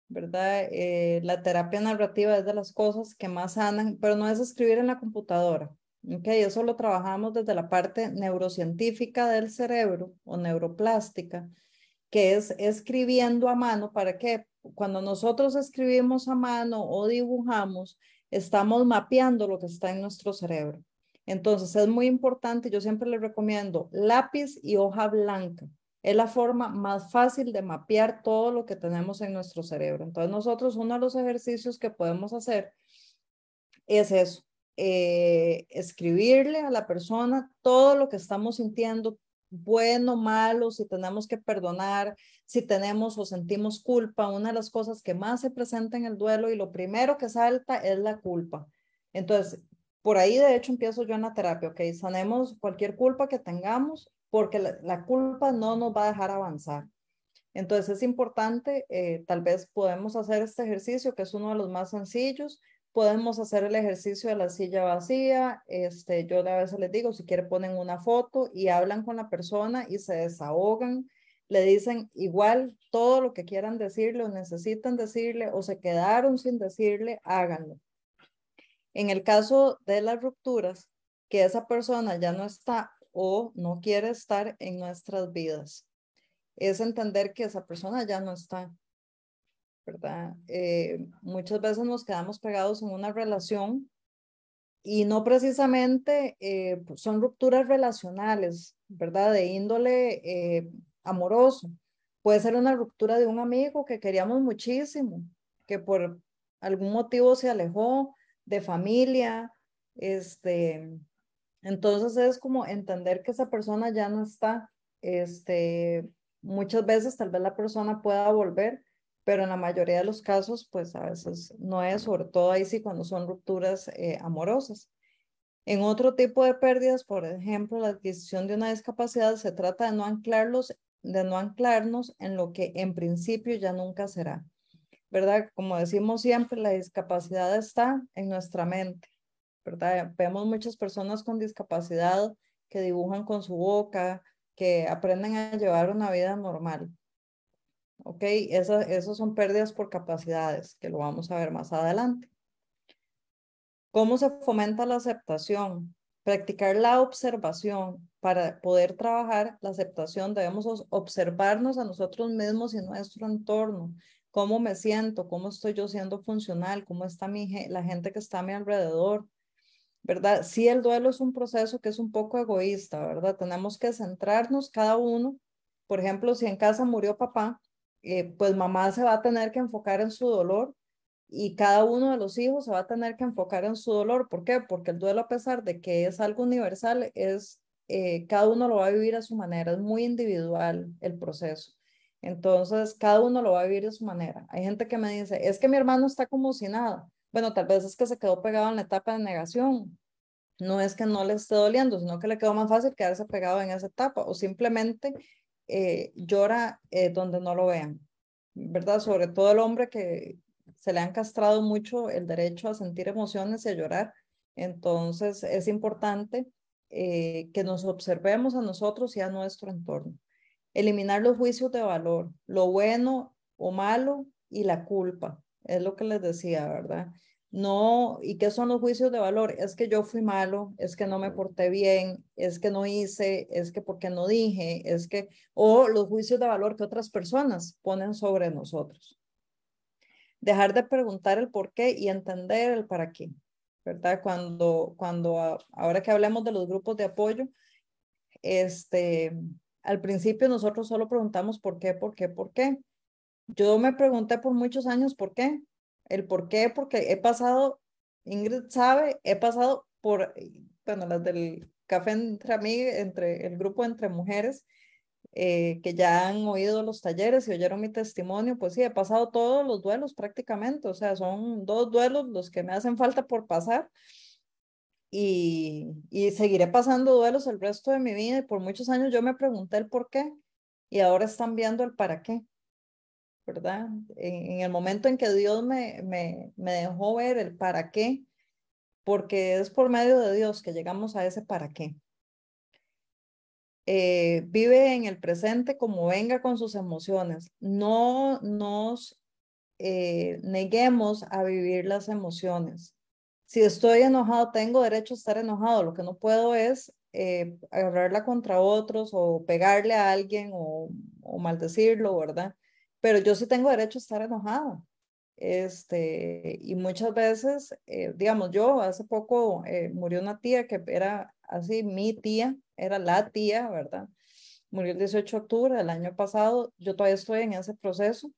[SPEAKER 2] ¿verdad? Eh, la terapia narrativa es de las cosas que más sanan, pero no es escribir en la computadora. Ok, eso lo trabajamos desde la parte neurocientífica del cerebro o neuroplástica, que es escribiendo a mano. ¿Para qué? Cuando nosotros escribimos a mano o dibujamos, estamos mapeando lo que está en nuestro cerebro. Entonces es muy importante, yo siempre les recomiendo lápiz y hoja blanca. Es la forma más fácil de mapear todo lo que tenemos en nuestro cerebro. Entonces nosotros uno de los ejercicios que podemos hacer es eso, eh, escribirle a la persona todo lo que estamos sintiendo, bueno, malo, si tenemos que perdonar, si tenemos o sentimos culpa. Una de las cosas que más se presenta en el duelo y lo primero que salta es la culpa. Entonces, por ahí de hecho empiezo yo en la terapia, ok, sanemos cualquier culpa que tengamos porque la, culpa no nos va a dejar avanzar. Entonces es importante, eh, tal vez podemos hacer este ejercicio que es uno de los más sencillos, Podemos hacer el ejercicio de la silla vacía. Este, yo a veces les digo, si quieren ponen una foto y hablan con la persona y se desahogan. Le dicen igual todo lo que quieran decirle o necesitan decirle o se quedaron sin decirle, háganlo. En el caso de las rupturas, que esa persona ya no está o no quiere estar en nuestras vidas, es entender que esa persona ya no está ¿verdad? Eh, muchas veces nos quedamos pegados en una relación y no precisamente eh, pues, son rupturas relacionales, ¿verdad? De índole eh, amoroso. Puede ser una ruptura de un amigo que queríamos muchísimo, que por algún motivo se alejó de familia, este, entonces es como entender que esa persona ya no está, este, muchas veces tal vez la persona pueda volver, pero en la mayoría de los casos, pues a veces no es, sobre todo ahí sí cuando son rupturas eh, amorosas. En otro tipo de pérdidas, por ejemplo, la adquisición de una discapacidad, se trata de no anclarlos, de no anclarnos en lo que en principio ya nunca será. ¿Verdad? Como decimos siempre, la discapacidad está en nuestra mente. ¿Verdad? Vemos muchas personas con discapacidad que dibujan con su boca, que aprenden a llevar una vida normal. ¿Ok? Esas son pérdidas por capacidades, que lo vamos a ver más adelante. ¿Cómo se fomenta la aceptación? Practicar la observación. Para poder trabajar la aceptación debemos observarnos a nosotros mismos y nuestro entorno. ¿Cómo me siento? ¿Cómo estoy yo siendo funcional? ¿Cómo está mi, la gente que está a mi alrededor? ¿Verdad? Sí, el duelo es un proceso que es un poco egoísta, ¿verdad? Tenemos que centrarnos cada uno. Por ejemplo, si en casa murió papá, eh, pues mamá se va a tener que enfocar en su dolor y cada uno de los hijos se va a tener que enfocar en su dolor. ¿Por qué? Porque el duelo, a pesar de que es algo universal, es eh, cada uno lo va a vivir a su manera, es muy individual el proceso. Entonces, cada uno lo va a vivir de su manera. Hay gente que me dice, es que mi hermano está como si nada. Bueno, tal vez es que se quedó pegado en la etapa de negación. No es que no le esté doliendo, sino que le quedó más fácil quedarse pegado en esa etapa o simplemente eh, llora eh, donde no lo vean, ¿verdad? Sobre todo el hombre que, se le han castrado mucho el derecho a sentir emociones y a llorar. Entonces es importante eh, que nos observemos a nosotros y a nuestro entorno. Eliminar los juicios de valor, lo bueno o malo y la culpa. Es lo que les decía, ¿verdad? No, ¿y qué son los juicios de valor? Es que yo fui malo, es que no me porté bien, es que no hice, es que porque no dije, es que, o los juicios de valor que otras personas ponen sobre nosotros dejar de preguntar el por qué y entender el para qué, ¿verdad? Cuando, cuando ahora que hablemos de los grupos de apoyo, este, al principio nosotros solo preguntamos por qué, por qué, por qué. Yo me pregunté por muchos años por qué. El por qué, porque he pasado, Ingrid sabe, he pasado por, bueno, las del café entre amigas, entre el grupo entre mujeres, eh, que ya han oído los talleres y oyeron mi testimonio, pues sí, he pasado todos los duelos prácticamente, o sea, son dos duelos los que me hacen falta por pasar y, seguiré pasando duelos el resto de mi vida y por muchos años yo me pregunté el por qué y ahora están viendo el para qué, ¿verdad? En, el momento en que Dios me, me, me dejó ver el para qué, porque es por medio de Dios que llegamos a ese para qué. Eh, vive en el presente como venga con sus emociones. No nos eh, neguemos a vivir las emociones. Si estoy enojado, tengo derecho a estar enojado. Lo que no puedo es eh, agarrarla contra otros o pegarle a alguien o, o, maldecirlo, ¿verdad? Pero yo sí tengo derecho a estar enojado. Este, y muchas veces, digamos, yo hace poco murió una tía que era así, mi tía, era la tía, ¿verdad? Murió el 18 de octubre del año pasado, yo todavía estoy en ese proceso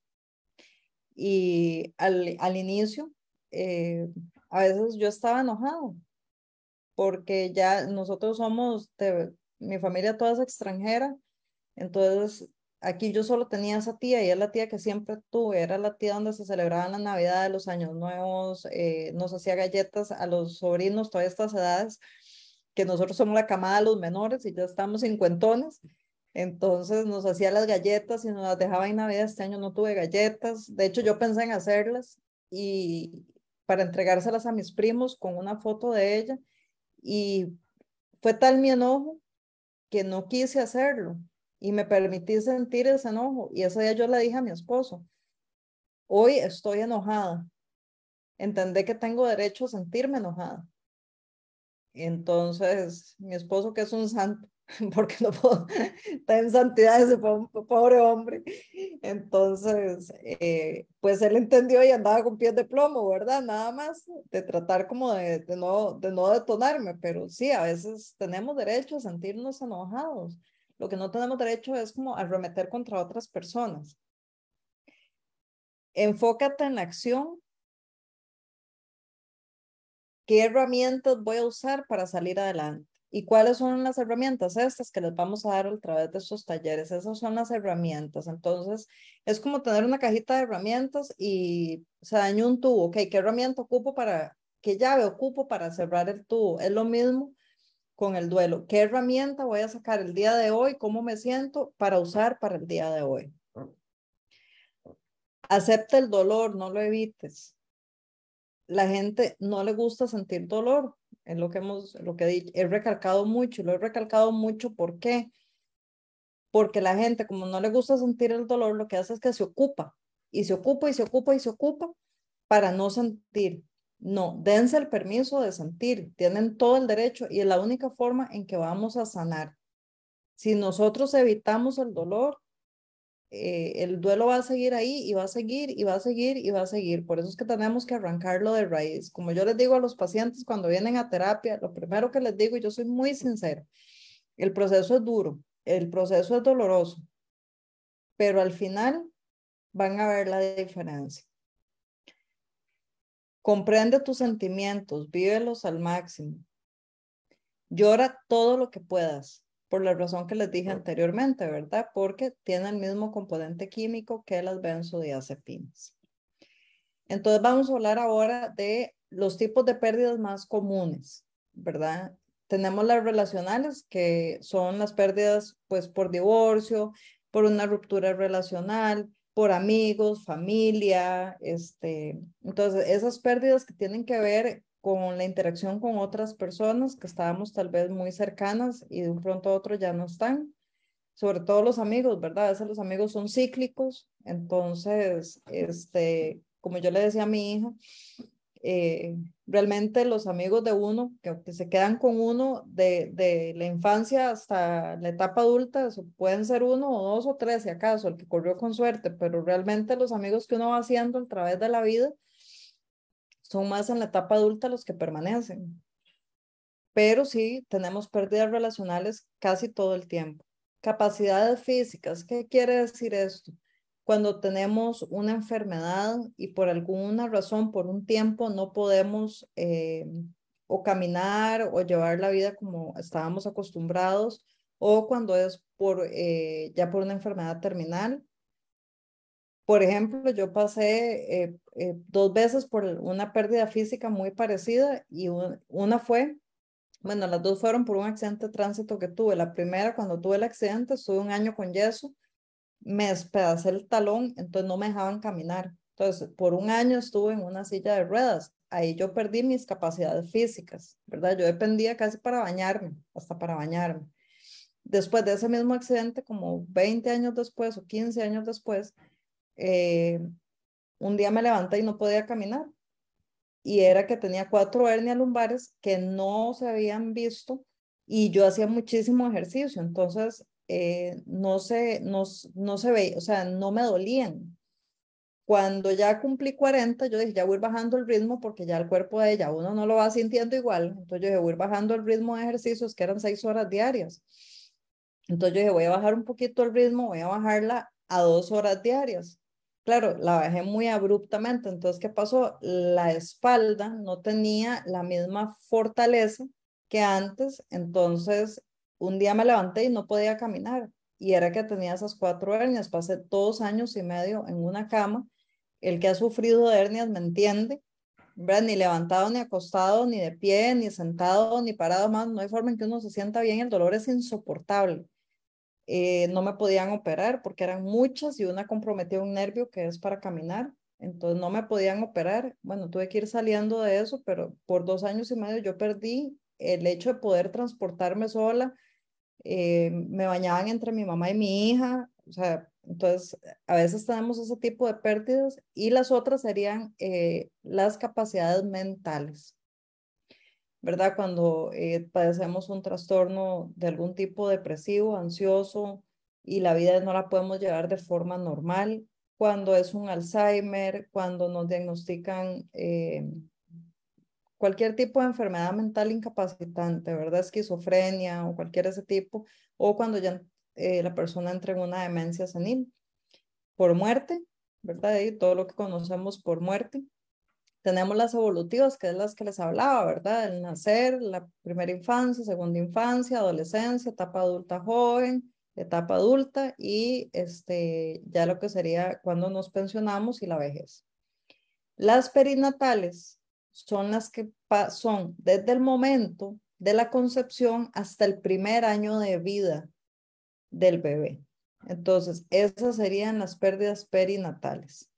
[SPEAKER 2] y al, al inicio, eh, a veces yo estaba enojado porque ya nosotros somos, de, mi familia toda es extranjera, entonces aquí yo solo tenía esa tía y es la tía que siempre tuve, era la tía donde se celebraban la Navidad de los años nuevos, eh, nos hacía galletas a los sobrinos, todas estas edades, que nosotros somos la camada de los menores y ya estamos cincuentones. Entonces nos hacía las galletas y nos las dejaba en Navidad. Este año no tuve galletas. De hecho, yo pensé en hacerlas y para entregárselas a mis primos con una foto de ella. Y fue tal mi enojo que no quise hacerlo y me permití sentir ese enojo. Y ese día yo le dije a mi esposo, hoy estoy enojada. Entendé que tengo derecho a sentirme enojada. Entonces, mi esposo, que es un santo, porque no puedo estar en santidad ese pobre hombre. Entonces, eh, pues él entendió y andaba con pies de plomo, ¿verdad? Nada más de tratar como de, de, no, de no detonarme, pero sí, a veces tenemos derecho a sentirnos enojados. Lo que no tenemos derecho es como arremeter contra otras personas. Enfócate en la acción ¿Qué herramientas voy a usar para salir adelante? ¿Y cuáles son las herramientas estas que les vamos a dar a través de estos talleres? Esas son las herramientas. Entonces, es como tener una cajita de herramientas y se dañó un tubo. ¿qué herramienta ocupo para, qué llave ocupo para cerrar el tubo? Es lo mismo con el duelo. ¿Qué herramienta voy a sacar el día de hoy? ¿Cómo me siento para usar para el día de hoy? Acepta el dolor, no lo evites. La gente no le gusta sentir dolor, es lo que hemos, lo que he recalcado mucho, lo he recalcado mucho, ¿por qué? Porque la gente, como no le gusta sentir el dolor, lo que hace es que se ocupa, y se ocupa, y se ocupa, y se ocupa para no sentir. No, dense el permiso de sentir, tienen todo el derecho y es la única forma en que vamos a sanar. Si nosotros evitamos el dolor, eh, el duelo va a seguir ahí y va a seguir y va a seguir y va a seguir. Por eso es que tenemos que arrancarlo de raíz. Como yo les digo a los pacientes cuando vienen a terapia, lo primero que les digo, y yo soy muy sincera, el proceso es duro, el proceso es doloroso, pero al final van a ver la diferencia. Comprende tus sentimientos, vívelos al máximo. Llora todo lo que puedas, por la razón que les dije anteriormente, ¿verdad? Porque tiene el mismo componente químico que las benzodiazepinas. Entonces vamos a hablar ahora de los tipos de pérdidas más comunes, ¿verdad? Tenemos las relacionales, que son las pérdidas pues por divorcio, por una ruptura relacional, por amigos, familia, este, entonces esas pérdidas que tienen que ver con la interacción con otras personas que estábamos tal vez muy cercanas y de un pronto a otro ya no están, sobre todo los amigos, ¿verdad? A veces los amigos son cíclicos, entonces, este, como yo le decía a mi hija, eh, realmente los amigos de uno, que, se quedan con uno de, de, la infancia hasta la etapa adulta, pueden ser uno o dos o tres, si acaso, el que corrió con suerte, pero realmente los amigos que uno va haciendo a través de la vida son más en la etapa adulta los que permanecen. Pero sí, tenemos pérdidas relacionales casi todo el tiempo. Capacidades físicas, ¿qué quiere decir esto? cuando tenemos una enfermedad y por alguna razón, por un tiempo, no podemos eh, o caminar o llevar la vida como estábamos acostumbrados, o cuando es por, eh, ya por una enfermedad terminal. Por ejemplo, yo pasé eh, dos veces por una pérdida física muy parecida y una fue, bueno, las dos fueron por un accidente de tránsito que tuve. La primera, cuando tuve el accidente, estuve un año con yeso me despedacé el talón, entonces no me dejaban caminar. Entonces, por un año estuve en una silla de ruedas. Ahí yo perdí mis capacidades físicas, ¿verdad? Yo dependía casi para bañarme, hasta para bañarme. Después de ese mismo accidente, como 20 años después o 15 años después, eh, un día me levanté y no podía caminar. Y era que tenía cuatro hernias lumbares que no se habían visto y yo hacía muchísimo ejercicio. Entonces, eh, no, se, no, no se ve, o sea, no me dolían. Cuando ya cumplí 40, yo dije, ya voy bajando el ritmo porque ya el cuerpo de ella, uno no lo va sintiendo igual. Entonces yo dije, voy bajando el ritmo de ejercicios que eran seis horas diarias. Entonces yo dije, voy a bajar un poquito el ritmo, voy a bajarla a dos horas diarias. Claro, la bajé muy abruptamente. Entonces, ¿qué pasó? La espalda no tenía la misma fortaleza que antes. Entonces, un día me levanté y no podía caminar y era que tenía esas cuatro hernias. Pasé dos años y medio en una cama. El que ha sufrido de hernias me entiende, Ni levantado, ni acostado, ni de pie, ni sentado, ni parado más. No hay forma en que uno se sienta bien. El dolor es insoportable. Eh, no me podían operar porque eran muchas y una comprometía un nervio que es para caminar. Entonces no me podían operar. Bueno, tuve que ir saliendo de eso, pero por dos años y medio yo perdí el hecho de poder transportarme sola, eh, me bañaban entre mi mamá y mi hija, o sea, entonces a veces tenemos ese tipo de pérdidas y las otras serían eh, las capacidades mentales, ¿verdad? Cuando eh, padecemos un trastorno de algún tipo depresivo, ansioso y la vida no la podemos llevar de forma normal, cuando es un Alzheimer, cuando nos diagnostican cualquier tipo de enfermedad mental incapacitante, ¿verdad? Esquizofrenia o cualquier ese tipo, o cuando ya eh, la persona entra en una demencia senil, por muerte, ¿verdad? Y todo lo que conocemos por muerte. Tenemos las evolutivas, que es las que les hablaba, ¿verdad? El nacer, la primera infancia, segunda infancia, adolescencia, etapa adulta joven, etapa adulta y este, ya lo que sería cuando nos pensionamos y la vejez. Las perinatales son las que son desde el momento de la concepción hasta el primer año de vida del bebé. Entonces, esas serían las pérdidas perinatales.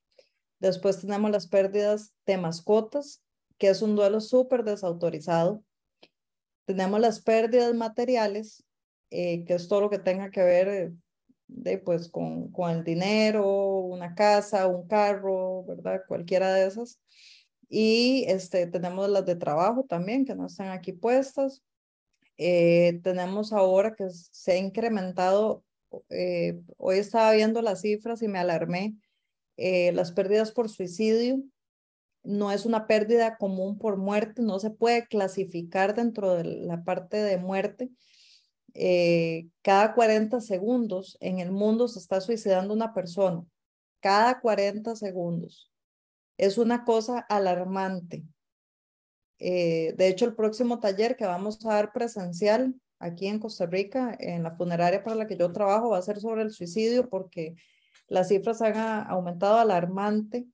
[SPEAKER 2] Después tenemos las pérdidas de mascotas, que es un duelo súper desautorizado. Tenemos las pérdidas materiales, eh, que es todo lo que tenga que ver eh, de, pues, con, con el dinero, una casa, un carro, ¿verdad? Cualquiera de esas. Y este, tenemos las de trabajo también, que no están aquí puestas. Eh, tenemos ahora que se ha incrementado, hoy estaba viendo las cifras y me alarmé, las pérdidas por suicidio. No es una pérdida común por muerte, no se puede clasificar dentro de la parte de muerte, eh, cada 40 segundos en el mundo se está suicidando una persona. Cada 40 segundos. Es una cosa alarmante. Eh, de hecho, el próximo taller que vamos a dar presencial aquí en Costa Rica, en la funeraria para la que yo trabajo, va a ser sobre el suicidio porque las cifras han aumentado alarmante.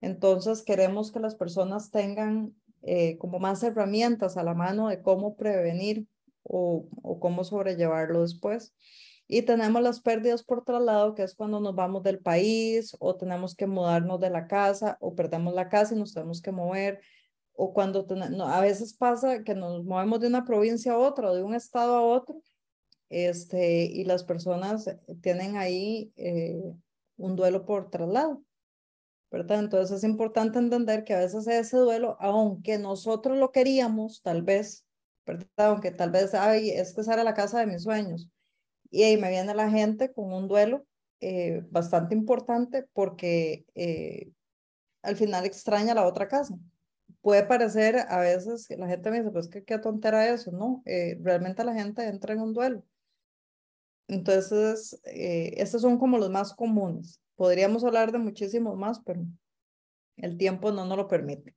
[SPEAKER 2] Entonces, queremos que las personas tengan eh, como más herramientas a la mano de cómo prevenir o, cómo sobrellevarlo después. Y tenemos las pérdidas por traslado, que es cuando nos vamos del país o tenemos que mudarnos de la casa o perdemos la casa y nos tenemos que mover. O cuando a veces pasa que nos movemos de una provincia a otra o de un estado a otro este, y las personas tienen ahí eh, un duelo por traslado. ¿verdad? Entonces es importante entender que a veces ese duelo, aunque nosotros lo queríamos, tal vez, aunque tal vez, ay, es que esa era la casa de mis sueños. Y ahí me viene la gente con un duelo eh, bastante importante porque eh, al final extraña la otra casa. Puede parecer a veces que la gente me dice, pues que qué tontera eso, ¿no? Eh, realmente la gente entra en un duelo. Entonces, estos son como los más comunes. Podríamos hablar de muchísimos más, pero el tiempo no nos lo permite.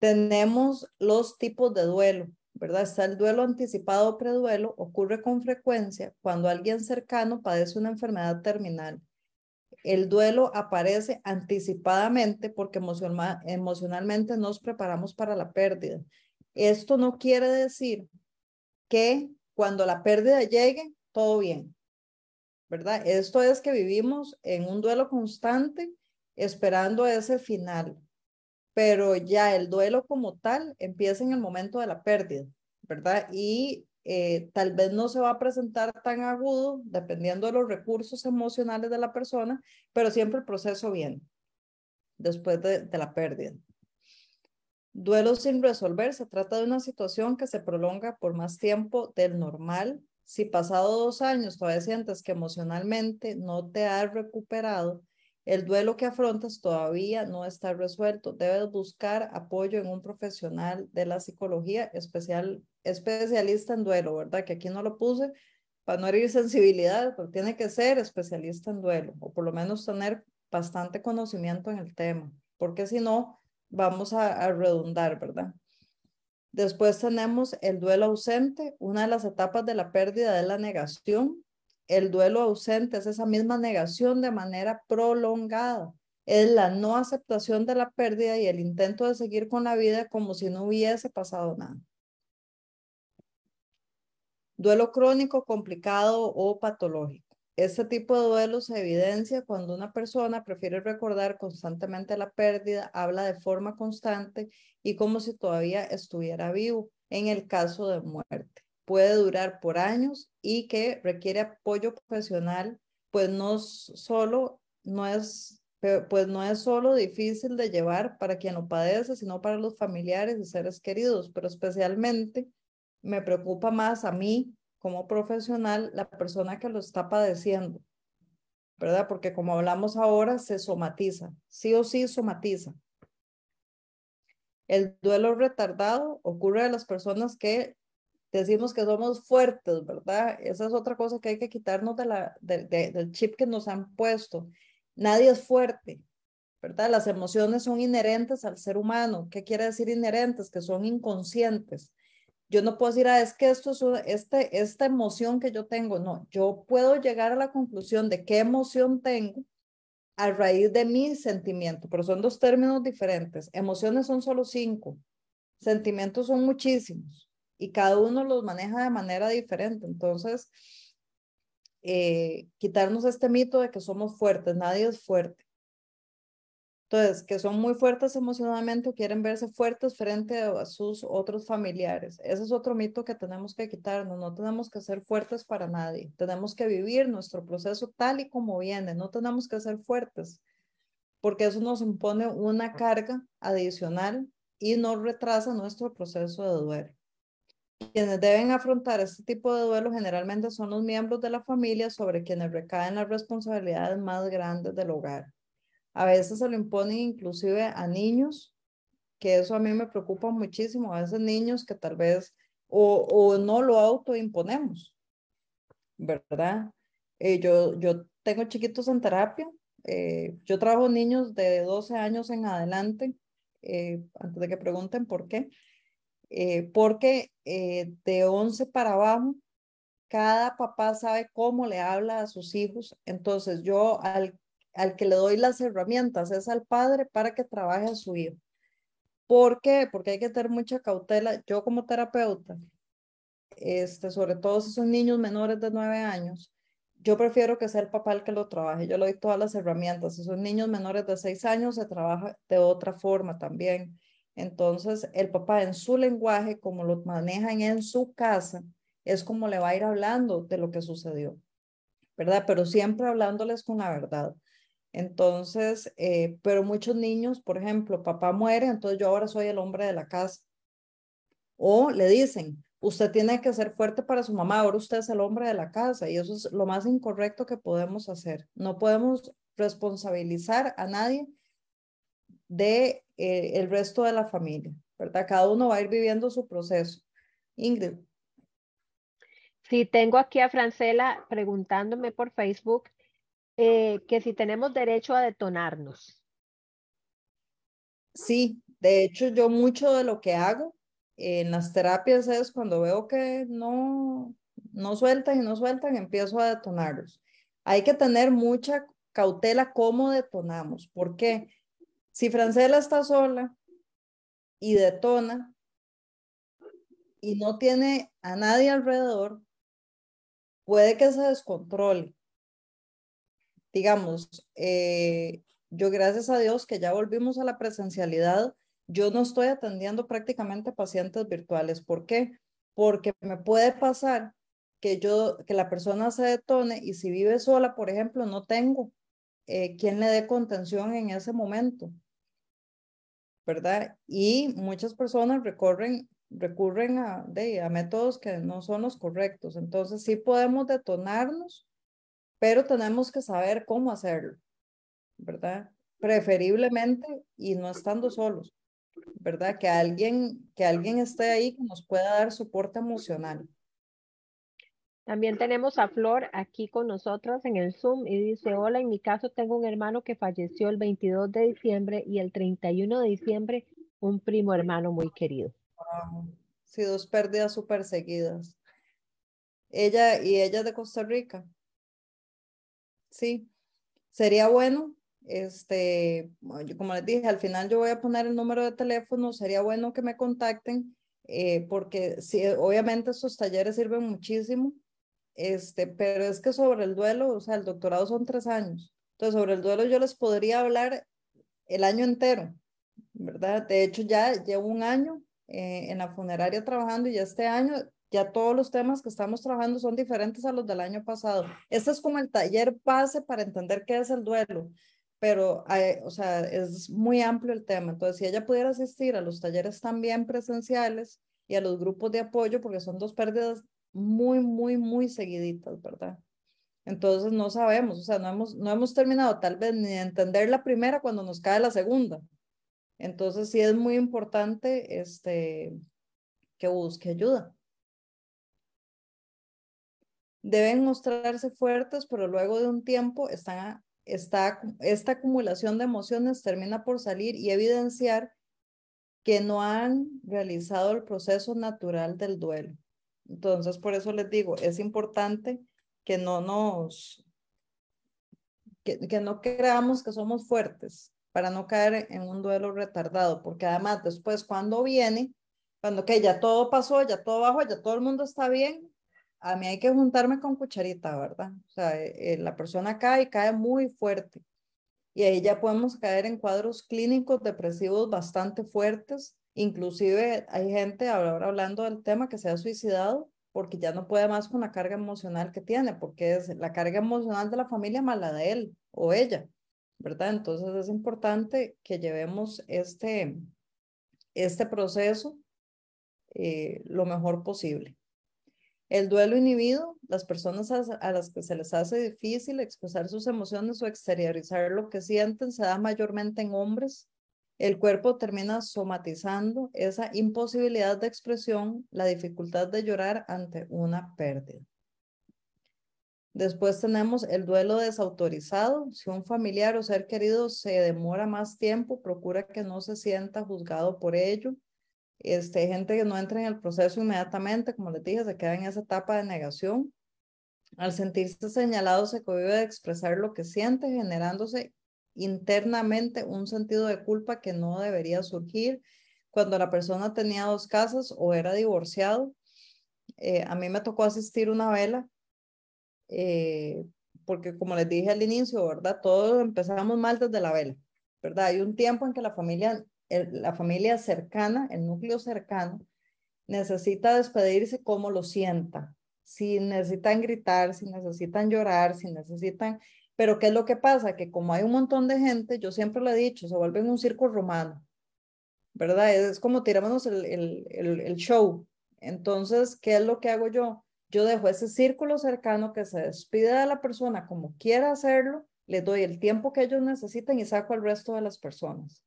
[SPEAKER 2] Tenemos los tipos de duelo. ¿verdad? Está el duelo anticipado o preduelo, ocurre con frecuencia cuando alguien cercano padece una enfermedad terminal. El duelo aparece anticipadamente porque emocionalmente nos preparamos para la pérdida. Esto no quiere decir que cuando la pérdida llegue, todo bien, ¿verdad? Esto es que vivimos en un duelo constante esperando ese final pero ya el duelo como tal empieza en el momento de la pérdida, ¿verdad? Y eh, tal vez no se va a presentar tan agudo, dependiendo de los recursos emocionales de la persona, pero siempre el proceso viene después de, de la pérdida. Duelo sin resolver se trata de una situación que se prolonga por más tiempo del normal. Si pasado dos años todavía sientes que emocionalmente no te has recuperado, el duelo que afrontas todavía no está resuelto. Debes buscar apoyo en un profesional de la psicología, especial, especialista en duelo, ¿verdad? Que aquí no lo puse para no herir sensibilidad, pero tiene que ser especialista en duelo o por lo menos tener bastante conocimiento en el tema, porque si no, vamos a, a redundar, ¿verdad? Después tenemos el duelo ausente. Una de las etapas de la pérdida es la negación el duelo ausente es esa misma negación de manera prolongada. Es la no aceptación de la pérdida y el intento de seguir con la vida como si no hubiese pasado nada. Duelo crónico, complicado o patológico. Este tipo de duelo se evidencia cuando una persona prefiere recordar constantemente la pérdida, habla de forma constante y como si todavía estuviera vivo en el caso de muerte. Puede durar por años y que requiere apoyo profesional, pues no solo no es pues no es solo difícil de llevar para quien lo padece, sino para los familiares y seres queridos, pero especialmente me preocupa más a mí como profesional la persona que lo está padeciendo, ¿verdad? Porque como hablamos ahora, se somatiza, sí o sí somatiza. El duelo retardado ocurre a las personas que decimos que somos fuertes, ¿verdad? Esa es otra cosa que hay que quitarnos de la, del chip que nos han puesto. Nadie es fuerte. ¿verdad? Las emociones son inherentes al ser humano. ¿Qué quiere decir inherentes? Que son inconscientes. Yo no puedo decir, ah, es que esto es este, esta emoción que yo tengo. No, yo puedo llegar a la conclusión de qué emoción tengo a raíz de mi sentimiento, pero son dos términos diferentes. Emociones son solo cinco, sentimientos son muchísimos y cada uno los maneja de manera diferente. Entonces, eh, quitarnos este mito de que somos fuertes, nadie es fuerte. Entonces, que son muy fuertes emocionalmente o quieren verse fuertes frente a sus otros familiares. Ese es otro mito que tenemos que quitarnos. No tenemos que ser fuertes para nadie. Tenemos que vivir nuestro proceso tal y como viene. No tenemos que ser fuertes porque eso nos impone una carga adicional y nos retrasa nuestro proceso de duelo. Quienes deben afrontar este tipo de duelo generalmente son los miembros de la familia sobre quienes recaen las responsabilidades más grandes del hogar. A veces se lo imponen inclusive a niños, que eso a mí me preocupa muchísimo. A veces niños que tal vez o, o no lo autoimponemos, ¿verdad? Eh, yo, yo tengo chiquitos en terapia. Eh, yo trabajo niños de 12 años en adelante, eh, antes de que pregunten por qué. porque de 11 para abajo, cada papá sabe cómo le habla a sus hijos. Entonces yo al al que le doy las herramientas es al padre para que trabaje a su hijo. ¿Por qué? Porque hay que tener mucha cautela. Yo como terapeuta, este, sobre todo si son niños menores de nueve años, yo prefiero que sea el papá el que lo trabaje. Yo le doy todas las herramientas. Si son niños menores de seis años, se trabaja de otra forma también. Entonces, el papá en su lenguaje, como lo manejan en su casa, es como le va a ir hablando de lo que sucedió, ¿verdad? Pero siempre hablándoles con la verdad. Entonces, eh, pero muchos niños, por ejemplo, papá muere, entonces yo ahora soy el hombre de la casa. O le dicen, usted tiene que ser fuerte para su mamá, ahora usted es el hombre de la casa y eso es lo más incorrecto que podemos hacer. No podemos responsabilizar a nadie de eh, el resto de la familia, ¿verdad? Cada uno va a ir viviendo su proceso. Ingrid.
[SPEAKER 1] Sí, tengo aquí a Francela preguntándome por Facebook eh, que si tenemos derecho a detonarnos.
[SPEAKER 2] Sí, de hecho yo mucho de lo que hago en las terapias es cuando veo que no, no sueltan y no sueltan, empiezo a detonarlos. Hay que tener mucha cautela cómo detonamos, porque si Francela está sola y detona y no tiene a nadie alrededor, puede que se descontrole digamos, eh, yo gracias a Dios que ya volvimos a la presencialidad, yo no estoy atendiendo prácticamente pacientes virtuales. ¿Por qué? Porque me puede pasar que yo, que la persona se detone y si vive sola, por ejemplo, no tengo eh, quien le dé contención en ese momento. ¿Verdad? Y muchas personas recorren, recurren a, a métodos que no son los correctos. Entonces, sí podemos detonarnos pero tenemos que saber cómo hacerlo, ¿verdad? Preferiblemente y no estando solos, ¿verdad? Que alguien, que alguien esté ahí que nos pueda dar soporte emocional.
[SPEAKER 1] También tenemos a Flor aquí con nosotros en el Zoom y dice, hola, en mi caso tengo un hermano que falleció el 22 de diciembre y el 31 de diciembre un primo hermano muy querido.
[SPEAKER 2] Sí, dos pérdidas súper seguidas. Ella y ella es de Costa Rica. Sí, sería bueno, este, como les dije, al final yo voy a poner el número de teléfono, sería bueno que me contacten, eh, porque sí, obviamente esos talleres sirven muchísimo, este, pero es que sobre el duelo, o sea, el doctorado son tres años, entonces sobre el duelo yo les podría hablar el año entero, ¿verdad? De hecho, ya llevo un año eh, en la funeraria trabajando y ya este año ya todos los temas que estamos trabajando son diferentes a los del año pasado. Este es como el taller base para entender qué es el duelo, pero, o sea, es muy amplio el tema. Entonces, si ella pudiera asistir a los talleres también presenciales y a los grupos de apoyo, porque son dos pérdidas muy, muy, muy seguiditas, ¿verdad? Entonces, no sabemos, o sea, no hemos, no hemos terminado tal vez ni de entender la primera cuando nos cae la segunda. Entonces, sí es muy importante este, que busque ayuda deben mostrarse fuertes, pero luego de un tiempo están esta acumulación de emociones termina por salir y evidenciar que no han realizado el proceso natural del duelo. Entonces, por eso les digo, es importante que no nos, que, que no creamos que somos fuertes para no caer en un duelo retardado, porque además después cuando viene, cuando que ya todo pasó, ya todo bajó, ya todo el mundo está bien, a mí hay que juntarme con cucharita, ¿verdad? O sea, eh, la persona cae y cae muy fuerte. Y ahí ya podemos caer en cuadros clínicos depresivos bastante fuertes. Inclusive hay gente ahora hablando del tema que se ha suicidado porque ya no puede más con la carga emocional que tiene, porque es la carga emocional de la familia más de él o ella, ¿verdad? Entonces es importante que llevemos este, este proceso eh, lo mejor posible. El duelo inhibido, las personas a, las que se les hace difícil expresar sus emociones o exteriorizar lo que sienten se da mayormente en hombres. El cuerpo termina somatizando esa imposibilidad de expresión, la dificultad de llorar ante una pérdida. Después tenemos el duelo desautorizado. Si un familiar o ser querido se demora más tiempo, procura que no se sienta juzgado por ello este, gente que no entra en el proceso inmediatamente, como les dije, se queda en esa etapa de negación. Al sentirse señalado, se cohibe de expresar lo que siente, generándose internamente un sentido de culpa que no debería surgir. Cuando la persona tenía dos casas o era divorciado, eh, a mí me tocó asistir una vela, eh, porque como les dije al inicio, ¿verdad? Todos empezamos mal desde la vela, ¿verdad? Hay un tiempo en que la familia la familia cercana, el núcleo cercano, necesita despedirse como lo sienta. Si necesitan gritar, si necesitan llorar, si necesitan... Pero ¿qué es lo que pasa? Que como hay un montón de gente, yo siempre lo he dicho, se vuelve un circo romano, ¿verdad? Es como tiramos el, el, el, show. Entonces, ¿qué es lo que hago yo? Yo dejo ese círculo cercano que se despide de la persona como quiera hacerlo, les doy el tiempo que ellos necesiten y saco al resto de las personas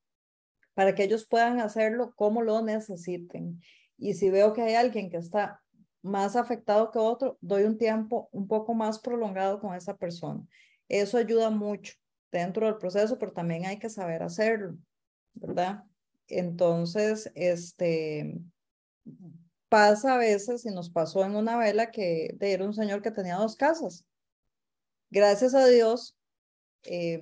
[SPEAKER 2] para que ellos puedan hacerlo como lo necesiten. Y si veo que hay alguien que está más afectado que otro, doy un tiempo un poco más prolongado con esa persona. Eso ayuda mucho dentro del proceso, pero también hay que saber hacerlo, ¿verdad? Entonces, este, pasa a veces, y nos pasó en una vela que era un señor que tenía dos casas. Gracias a Dios, eh,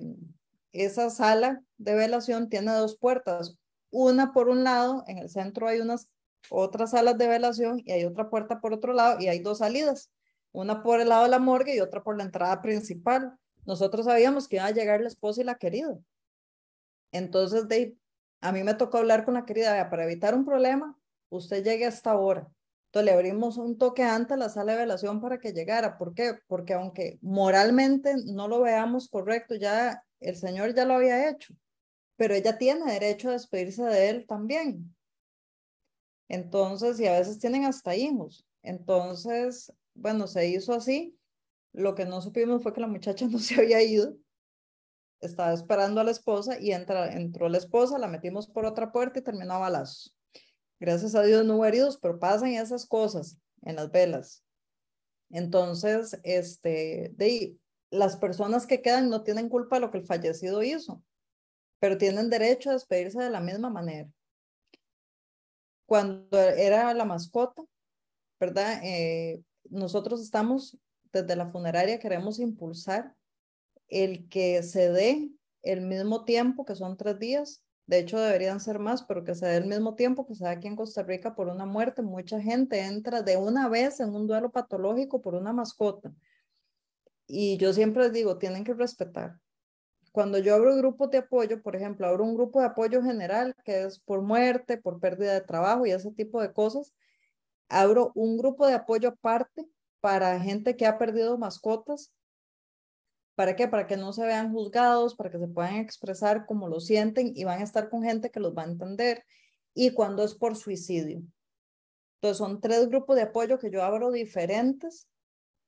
[SPEAKER 2] esa sala de velación tiene dos puertas. Una por un lado, en el centro hay unas otras salas de velación y hay otra puerta por otro lado y hay dos salidas. Una por el lado de la morgue y otra por la entrada principal. Nosotros sabíamos que iba a llegar la esposa y la querida. Entonces, de, a mí me tocó hablar con la querida, para evitar un problema, usted llegue hasta ahora. Entonces le abrimos un toque antes a la sala de velación para que llegara. ¿Por qué? Porque aunque moralmente no lo veamos correcto, ya el Señor ya lo había hecho, pero ella tiene derecho a despedirse de él también. Entonces, y a veces tienen hasta hijos. Entonces, bueno, se hizo así. Lo que no supimos fue que la muchacha no se había ido. Estaba esperando a la esposa y entra, entró la esposa, la metimos por otra puerta y terminó a balazos. Gracias a Dios no hubo heridos, pero pasan esas cosas en las velas. Entonces, este, de las personas que quedan no tienen culpa de lo que el fallecido hizo, pero tienen derecho a despedirse de la misma manera. Cuando era la mascota, ¿verdad? Eh, nosotros estamos, desde la funeraria, queremos impulsar el que se dé el mismo tiempo, que son tres días, de hecho deberían ser más, pero que se dé el mismo tiempo que se da aquí en Costa Rica por una muerte. Mucha gente entra de una vez en un duelo patológico por una mascota y yo siempre les digo, tienen que respetar. Cuando yo abro grupos de apoyo, por ejemplo, abro un grupo de apoyo general que es por muerte, por pérdida de trabajo y ese tipo de cosas, abro un grupo de apoyo aparte para gente que ha perdido mascotas. ¿Para qué? Para que no se vean juzgados, para que se puedan expresar como lo sienten y van a estar con gente que los va a entender. Y cuando es por suicidio. Entonces son tres grupos de apoyo que yo abro diferentes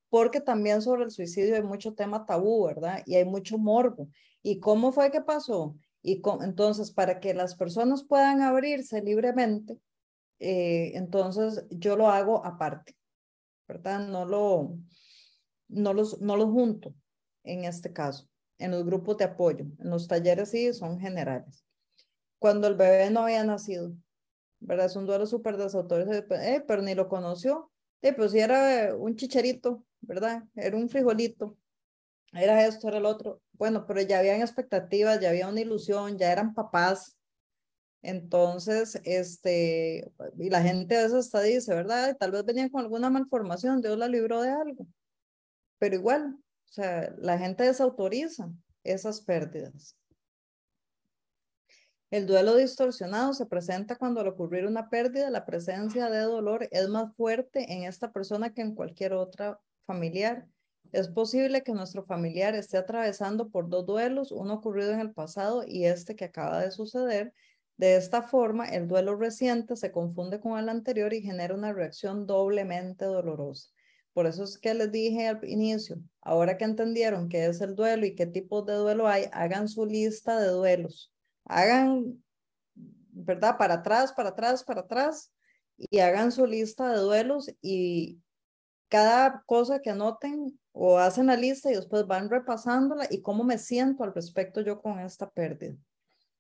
[SPEAKER 2] porque también sobre el suicidio hay mucho tema tabú, ¿verdad? Y hay mucho morbo. ¿Y cómo fue que pasó? Y entonces, para que las personas puedan abrirse libremente, eh, entonces yo lo hago aparte, ¿verdad? No lo, no los, no los junto en este caso. en los grupos de apoyo. En los talleres sí son generales. Cuando el bebé no había nacido, ¿verdad? Es un duelo súper desautorizado, eh, pero ni lo conoció. Eh, pues si era un chicharito, ¿verdad? Era un frijolito, era esto, era el otro. Bueno, pero ya habían expectativas, ya había una ilusión, ya eran papás. Entonces, este, y la gente a veces hasta dice, ¿verdad? Tal vez venía con alguna malformación, Dios la libró de algo. Pero igual, o sea, la gente desautoriza esas pérdidas. El duelo distorsionado se presenta cuando al ocurrir una pérdida, la presencia de dolor es más fuerte en esta persona que en cualquier otra familiar. Es posible que nuestro familiar esté atravesando por dos duelos, uno ocurrido en el pasado y este que acaba de suceder. De esta forma, el duelo reciente se confunde con el anterior y genera una reacción doblemente dolorosa. Por eso es que les dije al inicio, ahora que entendieron qué es el duelo y qué tipos de duelo hay, hagan su lista de duelos. Hagan, ¿verdad? Para atrás, para atrás, para atrás y hagan su lista de duelos y cada cosa que anoten o hacen la lista y después van repasándola y cómo me siento al respecto yo con esta pérdida.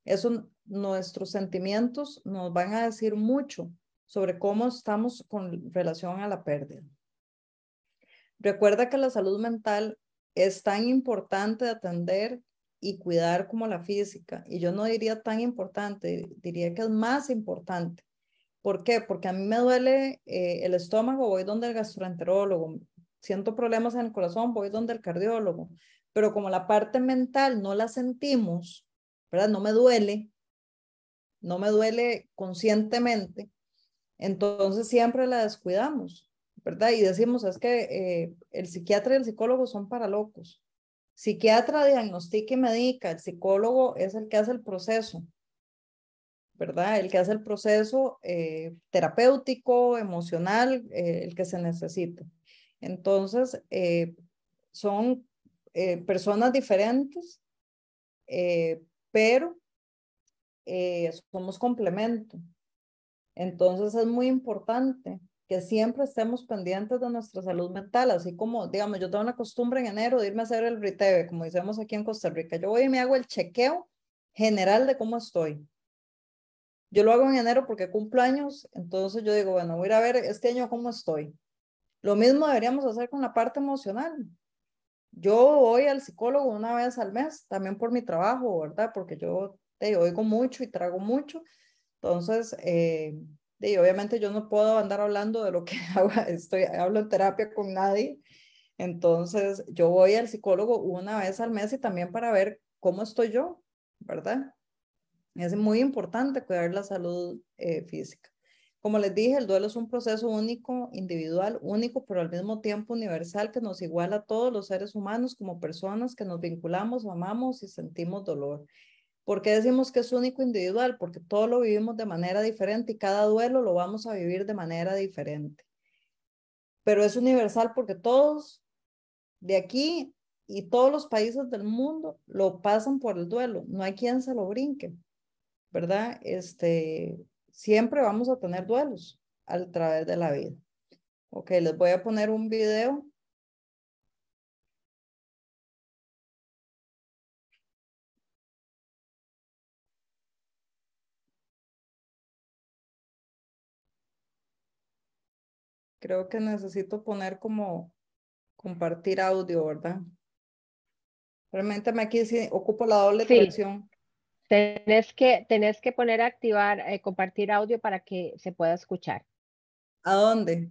[SPEAKER 2] Eso, nuestros sentimientos nos van a decir mucho sobre cómo estamos con relación a la pérdida. Recuerda que la salud mental es tan importante de atender y cuidar como la física. Y yo no diría tan importante, diría que es más importante. ¿Por qué? Porque a mí me duele eh, el estómago, voy donde el gastroenterólogo. Siento problemas en el corazón, voy donde el cardiólogo. Pero como la parte mental no la sentimos, ¿verdad? No me duele, no me duele conscientemente, entonces siempre la descuidamos, ¿verdad? Y decimos, es que eh, el psiquiatra y el psicólogo son para locos. Psiquiatra diagnostica y medica, el psicólogo es el que hace el proceso. ¿Verdad? El que hace el proceso eh, terapéutico, emocional, eh, el que se necesita. Entonces, eh, son personas diferentes, pero somos complemento. Entonces, es muy importante que siempre estemos pendientes de nuestra salud mental, así como, digamos, yo tengo una costumbre en enero de irme a hacer el RITEVE, como decimos aquí en Costa Rica. Yo voy y me hago el chequeo general de cómo estoy yo lo hago en enero porque cumplo años, entonces yo digo, bueno, voy a ver este año cómo estoy. Lo mismo deberíamos hacer con la parte emocional. Yo voy al psicólogo una vez al mes, también por mi trabajo, ¿verdad? Porque yo te oigo mucho y trago mucho. Entonces, eh, obviamente yo no puedo andar hablando de lo que hago, estoy, hablo en terapia con nadie. Entonces, yo voy al psicólogo una vez al mes y también para ver cómo estoy yo, ¿verdad? Es muy importante cuidar la salud eh, física. Como les dije, el duelo es un proceso único, individual, único, pero al mismo tiempo universal que nos iguala a todos los seres humanos como personas que nos vinculamos, amamos y sentimos dolor. ¿Por qué decimos que es único individual? Porque todo lo vivimos de manera diferente y cada duelo lo vamos a vivir de manera diferente. Pero es universal porque todos de aquí y todos los países del mundo lo pasan por el duelo. No hay quien se lo brinque. ¿Verdad? Este, siempre vamos a tener duelos a través de la vida. Ok, les voy a poner un video. Creo que necesito poner como compartir audio, ¿verdad? Realmente me aquí sí ocupo la doble sí.
[SPEAKER 1] Tenés que, tenés que poner a activar, eh, compartir audio para que se pueda escuchar.
[SPEAKER 2] ¿A dónde?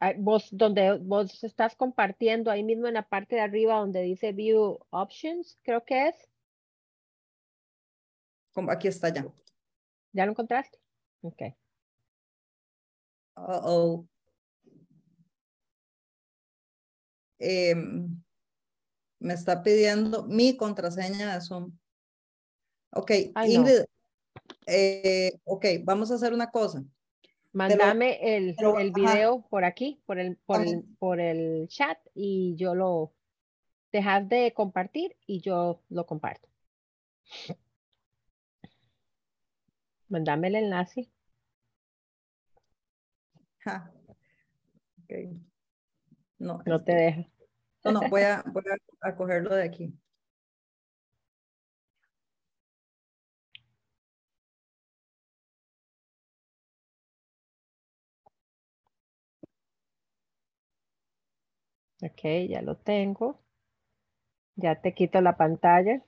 [SPEAKER 1] Ah, vos, donde vos estás compartiendo, ahí mismo en la parte de arriba donde dice View Options, creo que es.
[SPEAKER 2] Aquí está ya.
[SPEAKER 1] ¿Ya lo encontraste? Ok.
[SPEAKER 2] Uh oh. me está pidiendo mi contraseña de Zoom. Ok, Ingrid, eh, ok, vamos a hacer una cosa.
[SPEAKER 1] Mándame el, el video por aquí, por el, por, el, por el chat y yo lo dejas de compartir y yo lo comparto. Mándame el enlace.
[SPEAKER 2] Okay. No,
[SPEAKER 1] no te deja.
[SPEAKER 2] No, no, voy a, voy a cogerlo de aquí.
[SPEAKER 1] Ok, ya lo tengo. Ya te quito la pantalla.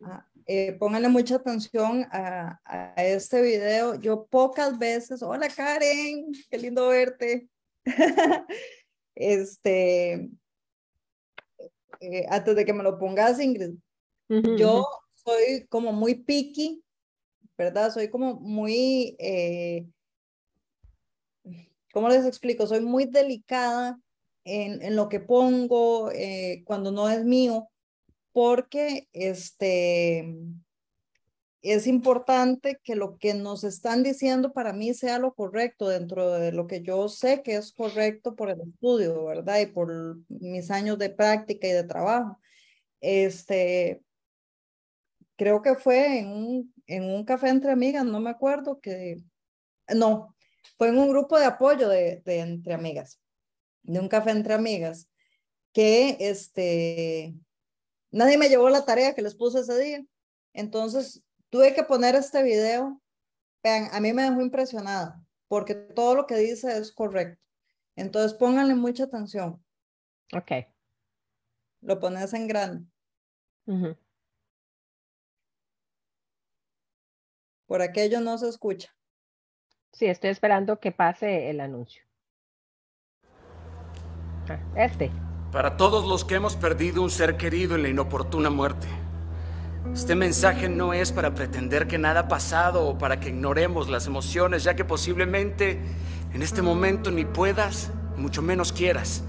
[SPEAKER 2] Ah, eh, pónganle mucha atención a, este video. Yo pocas veces, hola Karen, qué lindo verte. este, eh, antes de que me lo pongas, Ingrid, yo soy como muy picky, ¿verdad? Soy como muy, eh, ¿cómo les explico? Soy muy delicada en, lo que pongo eh, cuando no es mío, porque este, es importante que lo que nos están diciendo para mí sea lo correcto dentro de lo que yo sé que es correcto por el estudio, ¿verdad? Y por mis años de práctica y de trabajo. Este, creo que fue en un, en un café entre amigas, no me acuerdo que, no, fue en un grupo de apoyo de, de entre amigas de un café entre amigas, que este, nadie me llevó la tarea que les puse ese día. Entonces, tuve que poner este video. Vean, a mí me dejó impresionada porque todo lo que dice es correcto. Entonces, pónganle mucha atención.
[SPEAKER 1] Ok.
[SPEAKER 2] Lo pones en grande. Por aquello no se escucha.
[SPEAKER 1] Sí, estoy esperando que pase el anuncio. Este.
[SPEAKER 3] Para todos los que hemos perdido un ser querido en la inoportuna muerte. Este mensaje no es para pretender que nada ha pasado o para que ignoremos las emociones, ya que posiblemente en este momento ni puedas, mucho menos quieras.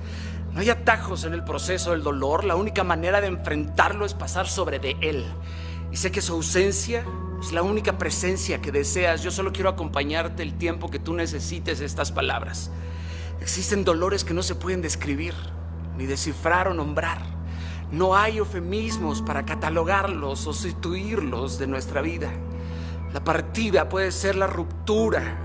[SPEAKER 3] No hay atajos en el proceso del dolor, la única manera de enfrentarlo es pasar sobre de él. Y sé que su ausencia es la única presencia que deseas. Yo solo quiero acompañarte el tiempo que tú necesites estas palabras. Existen dolores que no se pueden describir, ni descifrar o nombrar. No hay eufemismos para catalogarlos o sustituirlos de nuestra vida. La partida puede ser la ruptura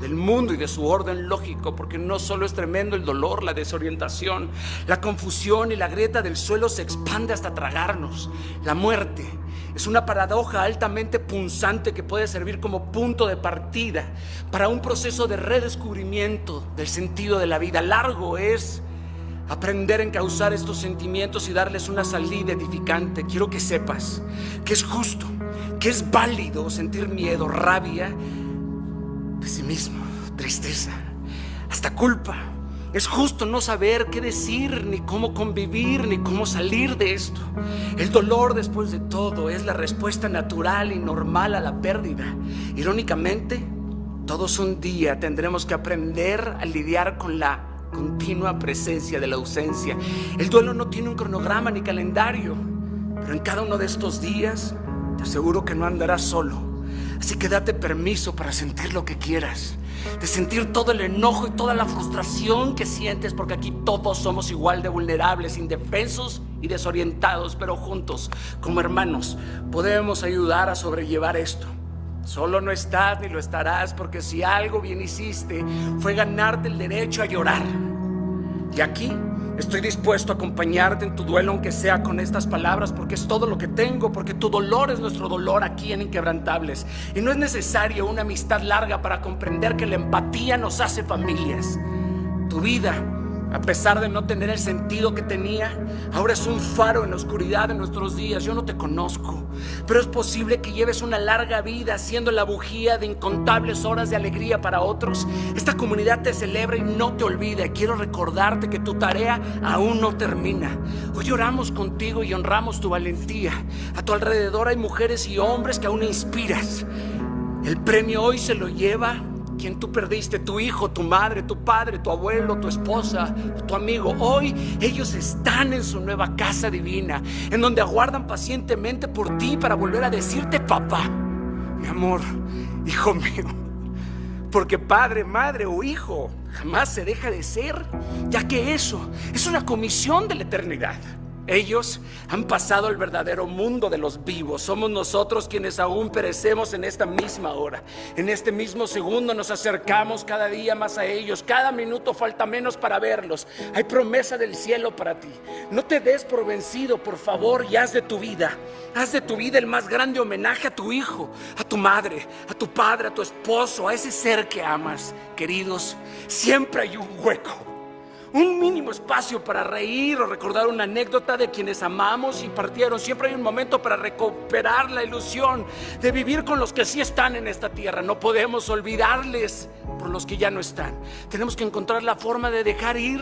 [SPEAKER 3] del mundo y de su orden lógico, porque no solo es tremendo el dolor, la desorientación, la confusión y la grieta del suelo se expande hasta tragarnos. La muerte es una paradoja altamente punzante que puede servir como punto de partida para un proceso de redescubrimiento del sentido de la vida. Largo es aprender a encauzar estos sentimientos y darles una salida edificante. Quiero que sepas que es justo, que es válido sentir miedo, rabia, pesimismo, tristeza, hasta culpa es justo no saber qué decir, ni cómo convivir, ni cómo salir de esto. El dolor, después de todo, es la respuesta natural y normal a la pérdida. Irónicamente, todos un día tendremos que aprender a lidiar con la continua presencia de la ausencia. El duelo no tiene un cronograma ni calendario, pero en cada uno de estos días te aseguro que no andarás solo. Así que date permiso para sentir lo que quieras de sentir todo el enojo y toda la frustración que sientes, porque aquí todos somos igual de vulnerables, indefensos y desorientados, pero juntos, como hermanos, podemos ayudar a sobrellevar esto. Solo no estás ni lo estarás, porque si algo bien hiciste fue ganarte el derecho a llorar. Y aquí Estoy dispuesto a acompañarte en tu duelo, aunque sea con estas palabras, porque es todo lo que tengo, porque tu dolor es nuestro dolor aquí en Inquebrantables. Y no es necesario una amistad larga para comprender que la empatía nos hace familias. Tu vida a pesar de no tener el sentido que tenía, ahora es un faro en la oscuridad de nuestros días. Yo no te conozco, pero es posible que lleves una larga vida siendo la bujía de incontables horas de alegría para otros. Esta comunidad te celebra y no te olvida. Quiero recordarte que tu tarea aún no termina. Hoy oramos contigo y honramos tu valentía. A tu alrededor hay mujeres y hombres que aún inspiras. El premio hoy se lo lleva quien tú perdiste, tu hijo, tu madre, tu padre, tu abuelo, tu esposa, tu amigo. Hoy ellos están en su nueva casa divina, en donde aguardan pacientemente por ti para volver a decirte, papá, mi amor, hijo mío. Porque padre, madre o hijo jamás se deja de ser, ya que eso es una comisión de la eternidad. Ellos han pasado el verdadero mundo de los vivos. Somos nosotros quienes aún perecemos en esta misma hora. En este mismo segundo nos acercamos cada día más a ellos. Cada minuto falta menos para verlos. Hay promesa del cielo para ti. No te des por vencido, por favor, y haz de tu vida. Haz de tu vida el más grande homenaje a tu hijo, a tu madre, a tu padre, a tu esposo, a ese ser que amas. Queridos, siempre hay un hueco un mínimo espacio para reír o recordar una anécdota de quienes amamos y partieron. Siempre hay un momento para recuperar la ilusión de vivir con los que sí están en esta tierra. No podemos olvidarles por los que ya no están. Tenemos que encontrar la forma de dejar ir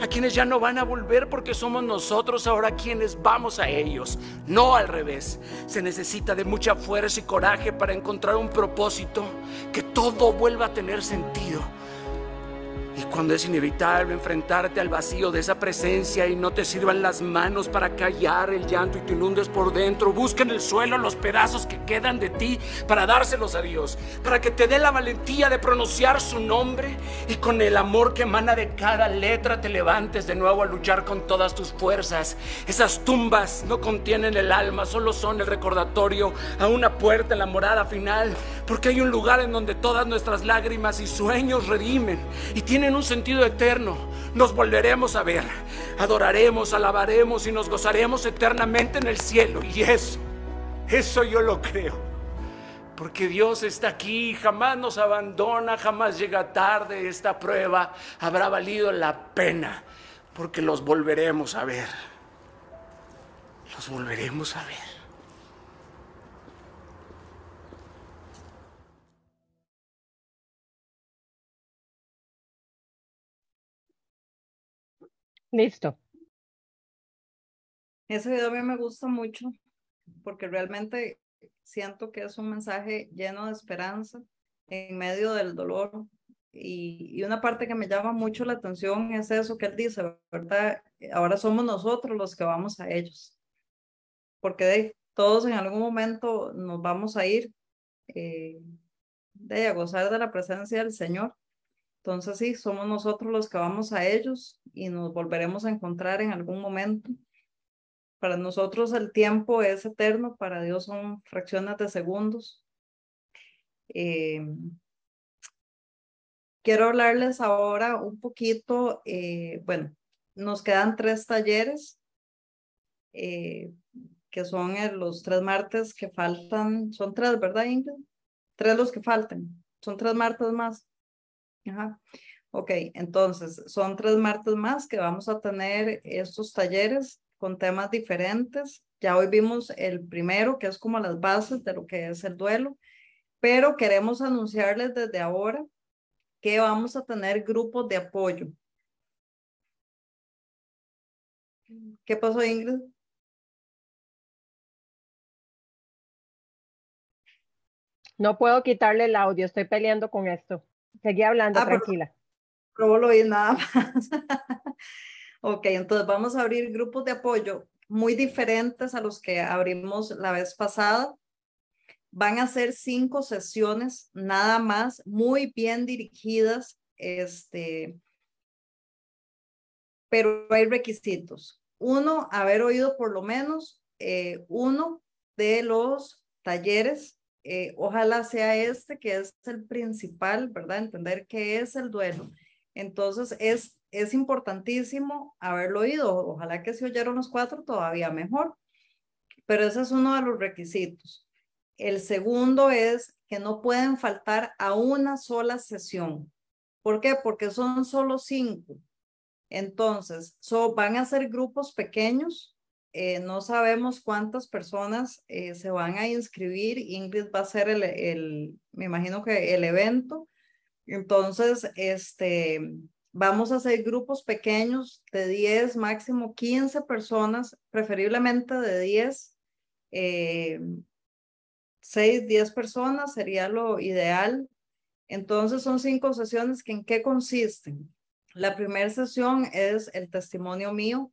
[SPEAKER 3] a quienes ya no van a volver porque somos nosotros ahora quienes vamos a ellos, no al revés. Se necesita de mucha fuerza y coraje para encontrar un propósito, que todo vuelva a tener sentido cuando es inevitable enfrentarte al vacío de esa presencia y no te sirvan las manos para callar el llanto y te inundes por dentro, busca en el suelo los pedazos que quedan de ti para dárselos a Dios, para que te dé la valentía de pronunciar su nombre y con el amor que emana de cada letra te levantes de nuevo a luchar con todas tus fuerzas. Esas tumbas no contienen el alma, solo son el recordatorio a una puerta en la morada final, porque hay un lugar en donde todas nuestras lágrimas y sueños redimen y tienen en un sentido eterno. Nos volveremos a ver, adoraremos, alabaremos y nos gozaremos eternamente en el cielo. Y eso, eso yo lo creo. Porque Dios está aquí, jamás nos abandona, jamás llega tarde. Esta prueba habrá valido la pena, porque los volveremos a ver. Los volveremos a ver.
[SPEAKER 1] Listo.
[SPEAKER 2] Ese video a mí me gusta mucho porque realmente siento que es un mensaje lleno de esperanza en medio del dolor. Y, una parte que me llama mucho la atención es eso que él dice, ¿verdad? Ahora somos nosotros los que vamos a ellos. Porque de, todos en algún momento nos vamos a ir eh, de a gozar de la presencia del Señor. Entonces sí, somos nosotros los que vamos a ellos y nos volveremos a encontrar en algún momento. Para nosotros el tiempo es eterno, para Dios son fracciones de segundos. Eh, quiero hablarles ahora un poquito, eh, bueno, nos quedan tres talleres, eh, que son los tres martes que faltan, son tres, ¿verdad, Ingrid? Tres los que faltan, son tres martes más. Ajá. Ok, entonces son tres martes más que vamos a tener estos talleres con temas diferentes. Ya hoy vimos el primero, que es como las bases de lo que es el duelo, pero queremos anunciarles desde ahora que vamos a tener grupos de apoyo. ¿Qué pasó, Ingrid?
[SPEAKER 1] No puedo quitarle el audio, estoy peleando con esto. Seguí hablando, ah, tranquila.
[SPEAKER 2] No lo oí nada más. ok, entonces vamos a abrir grupos de apoyo muy diferentes a los que abrimos la vez pasada. Van a ser cinco sesiones nada más, muy bien dirigidas, este, pero hay requisitos. Uno, haber oído por lo menos eh, uno de los talleres eh, ojalá sea este que es el principal, ¿verdad? Entender qué es el duelo. Entonces, es, es importantísimo haberlo oído. Ojalá que si oyeron los cuatro, todavía mejor. Pero ese es uno de los requisitos. El segundo es que no pueden faltar a una sola sesión. ¿Por qué? Porque son solo cinco. Entonces, van a ser grupos pequeños eh, no sabemos cuántas personas eh, se van a inscribir. Ingrid va a ser el, el, me imagino que el evento. Entonces, este, vamos a hacer grupos pequeños de 10, máximo 15 personas, preferiblemente de 10, eh, 6, 10 personas sería lo ideal. Entonces, son cinco sesiones que en qué consisten. La primera sesión es el testimonio mío,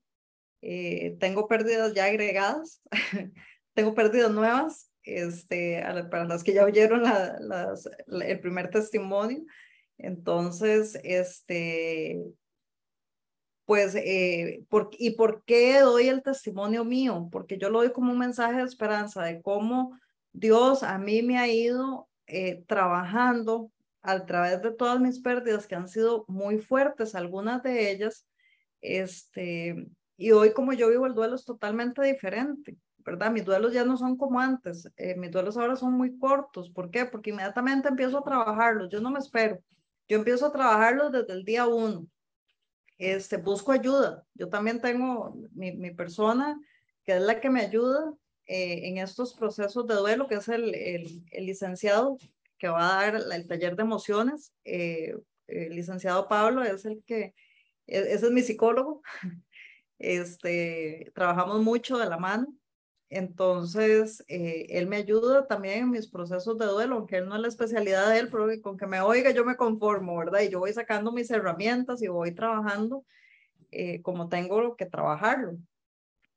[SPEAKER 2] eh, tengo pérdidas ya agregadas, tengo pérdidas nuevas, este, para las que ya oyeron las, el primer testimonio. Entonces, este, pues, eh, por, ¿y por qué doy el testimonio mío? Porque yo lo doy como un mensaje de esperanza de cómo Dios a mí me ha ido eh, trabajando a través de todas mis pérdidas que han sido muy fuertes, algunas de ellas, este, y hoy como yo vivo el duelo es totalmente diferente, ¿verdad? Mis duelos ya no son como antes, eh, mis duelos ahora son muy cortos, ¿por qué? Porque inmediatamente empiezo a trabajarlos, yo no me espero, yo empiezo a trabajarlos desde el día uno, este, busco ayuda, yo también tengo mi, mi persona que es la que me ayuda eh, en estos procesos de duelo, que es el, el, el licenciado que va a dar el taller de emociones. Eh, el licenciado Pablo es el que, e, ese es mi psicólogo. Este, trabajamos mucho de la mano. Entonces, eh, él me ayuda también en mis procesos de duelo, aunque él no es la especialidad de él, pero con que me oiga yo me conformo, ¿verdad? Y yo voy sacando mis herramientas y voy trabajando eh, como tengo que trabajarlo.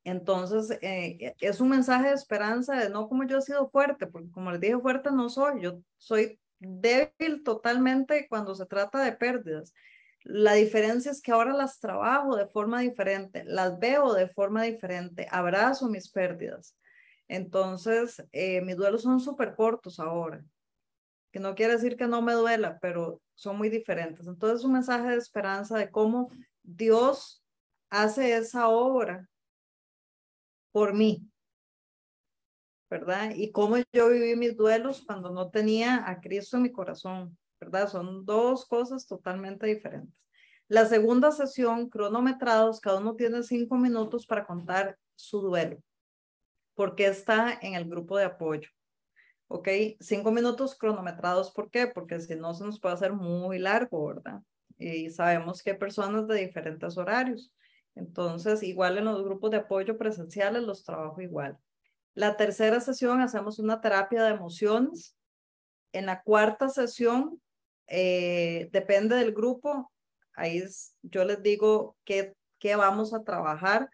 [SPEAKER 2] Entonces, eh, es un mensaje de esperanza de no como yo he sido fuerte, porque como les dije, fuerte no soy, yo soy débil totalmente cuando se trata de pérdidas. La diferencia es que ahora las trabajo de forma diferente, las veo de forma diferente, abrazo mis pérdidas. Entonces, eh, mis duelos son súper cortos ahora, que no quiere decir que no me duela, pero son muy diferentes. Entonces, es un mensaje de esperanza de cómo Dios hace esa obra por mí, ¿verdad? Y cómo yo viví mis duelos cuando no tenía a Cristo en mi corazón, ¿verdad? Son dos cosas totalmente diferentes. La segunda sesión, cronometrados, cada uno tiene cinco minutos para contar su duelo, porque está en el grupo de apoyo. ¿Ok? Cinco minutos cronometrados, ¿por qué? Porque si no se nos puede hacer muy largo, ¿verdad? Y sabemos que hay personas de diferentes horarios. Entonces, igual en los grupos de apoyo presenciales los trabajo igual. La tercera sesión hacemos una terapia de emociones. En la cuarta sesión, eh, depende del grupo, ahí yo les digo qué, qué vamos a trabajar.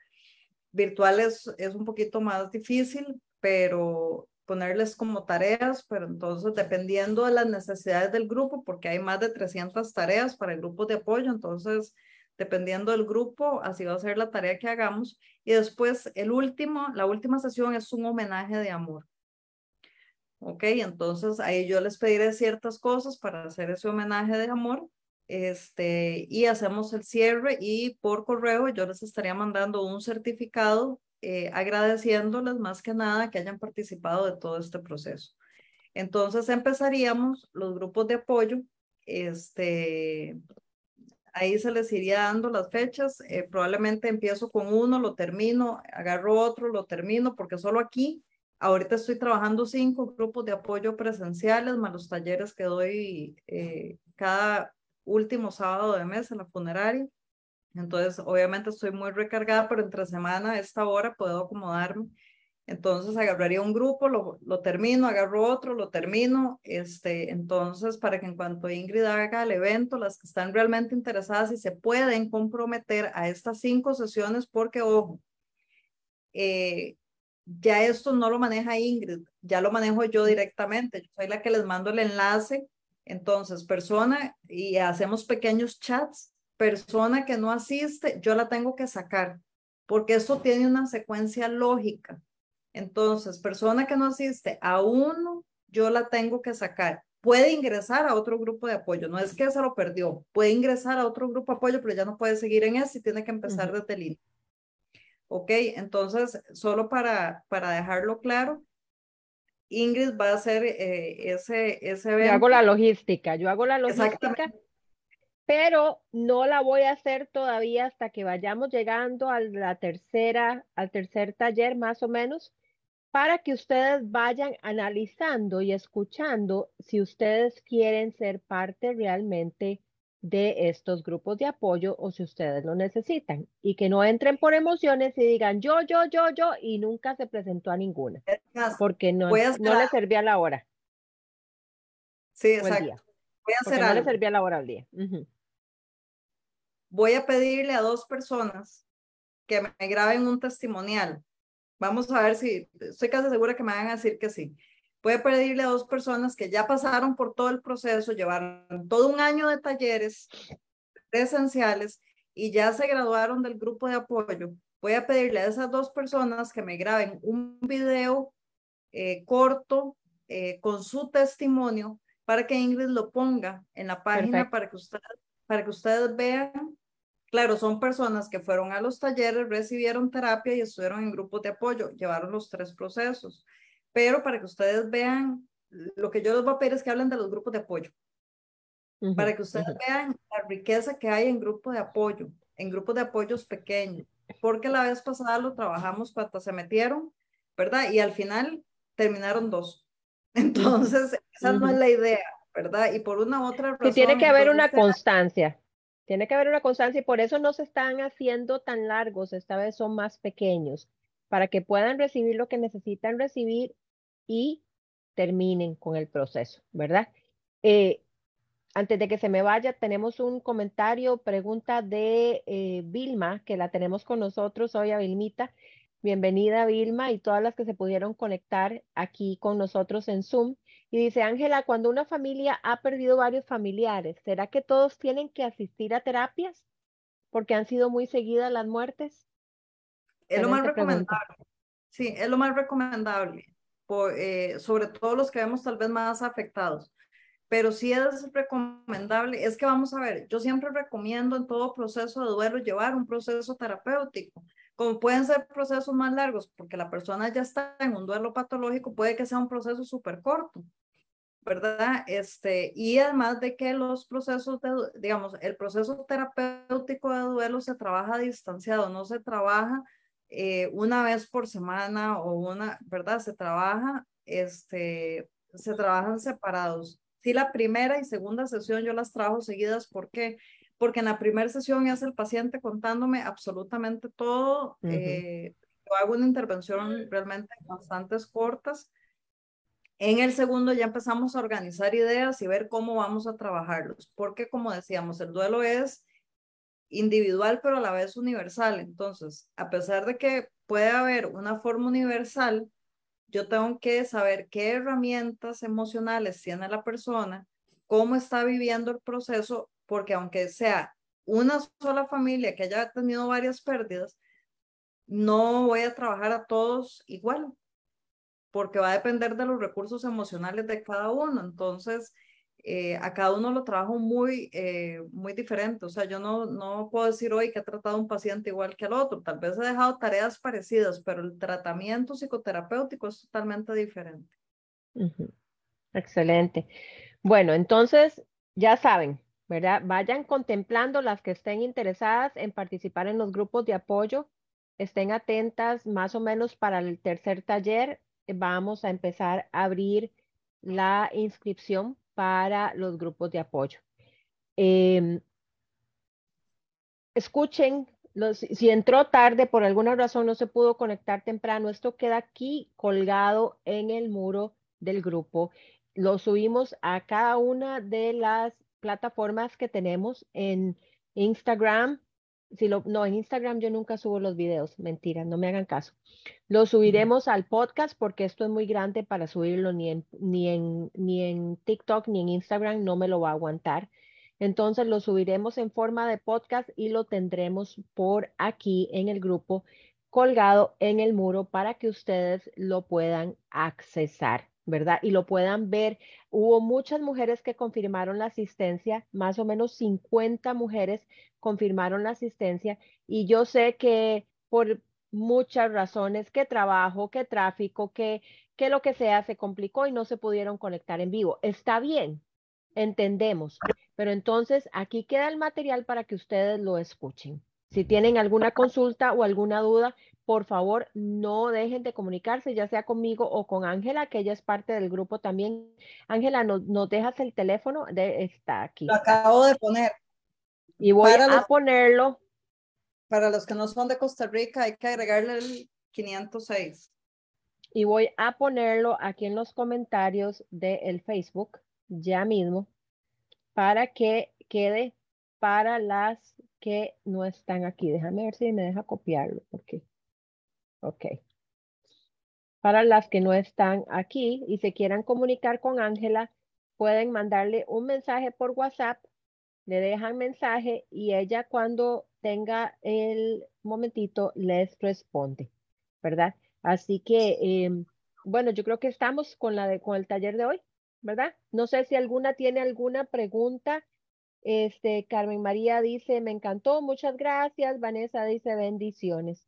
[SPEAKER 2] Virtual es, es un poquito más difícil, pero ponerles como tareas, pero entonces dependiendo de las necesidades del grupo, porque hay más de 300 tareas para el grupo de apoyo, entonces dependiendo del grupo, así va a ser la tarea que hagamos. Y después, el último, la última sesión es un homenaje de amor. Ok, entonces ahí yo les pediré ciertas cosas para hacer ese homenaje de amor. Este, y hacemos el cierre y por correo yo les estaría mandando un certificado eh, agradeciéndoles más que nada que hayan participado de todo este proceso. Entonces empezaríamos los grupos de apoyo, este, ahí se les iría dando las fechas. Eh, probablemente empiezo con uno, lo termino, agarro otro, lo termino, porque solo aquí, ahorita estoy trabajando cinco grupos de apoyo presenciales, más los talleres que doy eh, cada último sábado de mes en la funeraria. Entonces, obviamente estoy muy recargada, pero entre semana a esta hora puedo acomodarme entonces agarraría un grupo, lo, lo, termino, agarro otro, lo termino. Este, entonces, para que en cuanto Ingrid haga el evento, las que están realmente interesadas y se pueden comprometer a estas cinco sesiones, porque ojo, eh, ya esto no lo maneja Ingrid, ya lo manejo yo directamente. Yo soy la que les mando el enlace. Entonces, persona, y hacemos pequeños chats, persona que no asiste, yo la tengo que sacar, porque esto tiene una secuencia lógica. Entonces, persona que no asiste a uno, yo la tengo que sacar. Puede ingresar a otro grupo de apoyo, no es que se lo perdió, puede ingresar a otro grupo de apoyo, pero ya no puede seguir en ese y tiene que empezar desde el inicio. Ok, entonces, solo para, para dejarlo claro, Ingrid va a hacer eh, ese, ese
[SPEAKER 1] evento. Yo hago la logística, yo hago la logística, pero no la voy a hacer todavía hasta que vayamos llegando a la tercera, al tercer taller más o menos, para que ustedes vayan analizando y escuchando si ustedes quieren ser parte realmente de estos grupos de apoyo o si ustedes lo necesitan y que no entren por emociones y digan yo, yo, yo, yo y nunca se presentó a ninguna porque no, no le servía la hora.
[SPEAKER 2] Sí, exacto.
[SPEAKER 1] Voy a hacer no le servía la hora al día.
[SPEAKER 2] Voy a pedirle a dos personas que me graben un testimonial Vamos a ver si, estoy casi segura que me van a decir que sí. A pedirle a dos personas que ya pasaron por todo el proceso, llevaron todo un año de talleres esenciales y ya se graduaron del grupo de apoyo, voy a pedirle a esas dos personas que me graben un video eh, corto eh, con su testimonio para que Ingrid lo ponga en la página para que, usted, para que ustedes vean. Claro, son personas que fueron a los talleres, recibieron terapia y estuvieron en grupos de apoyo, llevaron los tres procesos. Pero para que ustedes vean, lo que yo les voy a pedir es que hablen de los grupos de apoyo. para que ustedes vean la riqueza que hay en grupos de apoyo, en grupos de apoyos pequeños. Porque la vez pasada lo trabajamos cuando se metieron, ¿verdad? Y al final terminaron dos. Entonces, esa no es la idea, ¿verdad? Y por una u otra razón.
[SPEAKER 1] Y tiene que haber una constancia. Tiene que haber una constancia y por eso no se están haciendo tan largos, esta vez son más pequeños, para que puedan recibir lo que necesitan recibir y terminen con el proceso, ¿verdad? Eh, antes de que se me vaya, tenemos un comentario, pregunta de eh, Vilma, que la tenemos con nosotros hoy a Vilmita. Bienvenida Vilma y todas las que se pudieron conectar aquí con nosotros en Zoom. Y dice Ángela, cuando una familia ha perdido varios familiares, ¿será que todos tienen que asistir a terapias? Porque han sido muy seguidas las muertes.
[SPEAKER 2] Es lo más recomendable. Sí, es lo más recomendable, eh, sobre todo los que vemos tal vez más afectados. Pero sí es recomendable, es que vamos a ver, yo siempre recomiendo en todo proceso de duelo llevar un proceso terapéutico como pueden ser procesos más largos, porque la persona ya está en un duelo patológico, puede que sea un proceso súper corto, ¿verdad? Este, y además de que los procesos, de, digamos, el proceso terapéutico de duelo se trabaja distanciado, no se trabaja eh, una vez por semana o una, ¿verdad? Se trabaja, este, se trabajan separados. Sí, la primera y segunda sesión yo las trabajo seguidas, ¿por qué? porque en la primera sesión es el paciente contándome absolutamente todo. Eh, yo hago una intervención realmente bastante cortas. En el segundo ya empezamos a organizar ideas y ver cómo vamos a trabajarlos, porque como decíamos, el duelo es individual, pero a la vez universal. Entonces, a pesar de que puede haber una forma universal, yo tengo que saber qué herramientas emocionales tiene la persona, cómo está viviendo el proceso porque aunque sea una sola familia que haya tenido varias pérdidas, no voy a trabajar a todos igual, porque va a depender de los recursos emocionales de cada uno. Entonces, eh, a cada uno lo trabajo muy, eh, muy diferente. O sea, yo no, no puedo decir hoy que he tratado a un paciente igual que al otro. Tal vez he dejado tareas parecidas, pero el tratamiento psicoterapéutico es totalmente diferente.
[SPEAKER 1] Excelente. Bueno, entonces, ya saben, ¿verdad? Vayan contemplando las que estén interesadas en participar en los grupos de apoyo. Estén atentas más o menos para el tercer taller. Vamos a empezar a abrir la inscripción para los grupos de apoyo. Em, escuchen, los, si entró tarde, por alguna razón no se pudo conectar temprano, esto queda aquí colgado en el muro del grupo. Lo subimos a cada una de las plataformas que tenemos en Instagram. Si lo, no, en Instagram yo nunca subo los videos, mentira, no me hagan caso. Lo subiremos al podcast porque esto es muy grande para subirlo ni en, ni en, ni en TikTok ni en Instagram, no me lo va a aguantar. Entonces lo subiremos en forma de podcast y lo tendremos por aquí en el grupo colgado en el muro para que ustedes lo puedan accesar. ¿Verdad? Y lo puedan ver. Hubo muchas mujeres que confirmaron la asistencia, más o menos 50 mujeres confirmaron la asistencia y yo sé que por muchas razones, que trabajo, que tráfico, que, que lo que sea, se complicó y no se pudieron conectar en vivo. Está bien, entendemos, pero entonces aquí queda el material para que ustedes lo escuchen. Si tienen alguna consulta o alguna duda, por favor, no dejen de comunicarse, ya sea conmigo o con Ángela, que ella es parte del grupo también. Ángela, ¿nos, dejas el teléfono? De, está aquí.
[SPEAKER 2] Lo acabo de poner.
[SPEAKER 1] Y voy a ponerlo.
[SPEAKER 2] Para los que no son de Costa Rica, hay que agregarle el 506.
[SPEAKER 1] Y voy a ponerlo aquí en los comentarios del Facebook, ya mismo, para que quede para las que no están aquí. Déjame ver si me deja copiarlo, porque Ok. Para las que no están aquí y se quieran comunicar con Ángela, pueden mandarle un mensaje por WhatsApp, le dejan mensaje y ella cuando tenga el momentito, les responde, ¿verdad? Así que, em, bueno, yo creo que estamos con, la de, con el taller de hoy, ¿verdad? No sé si alguna tiene alguna pregunta. Este, Carmen María dice, me encantó, muchas gracias. Vanessa dice, bendiciones.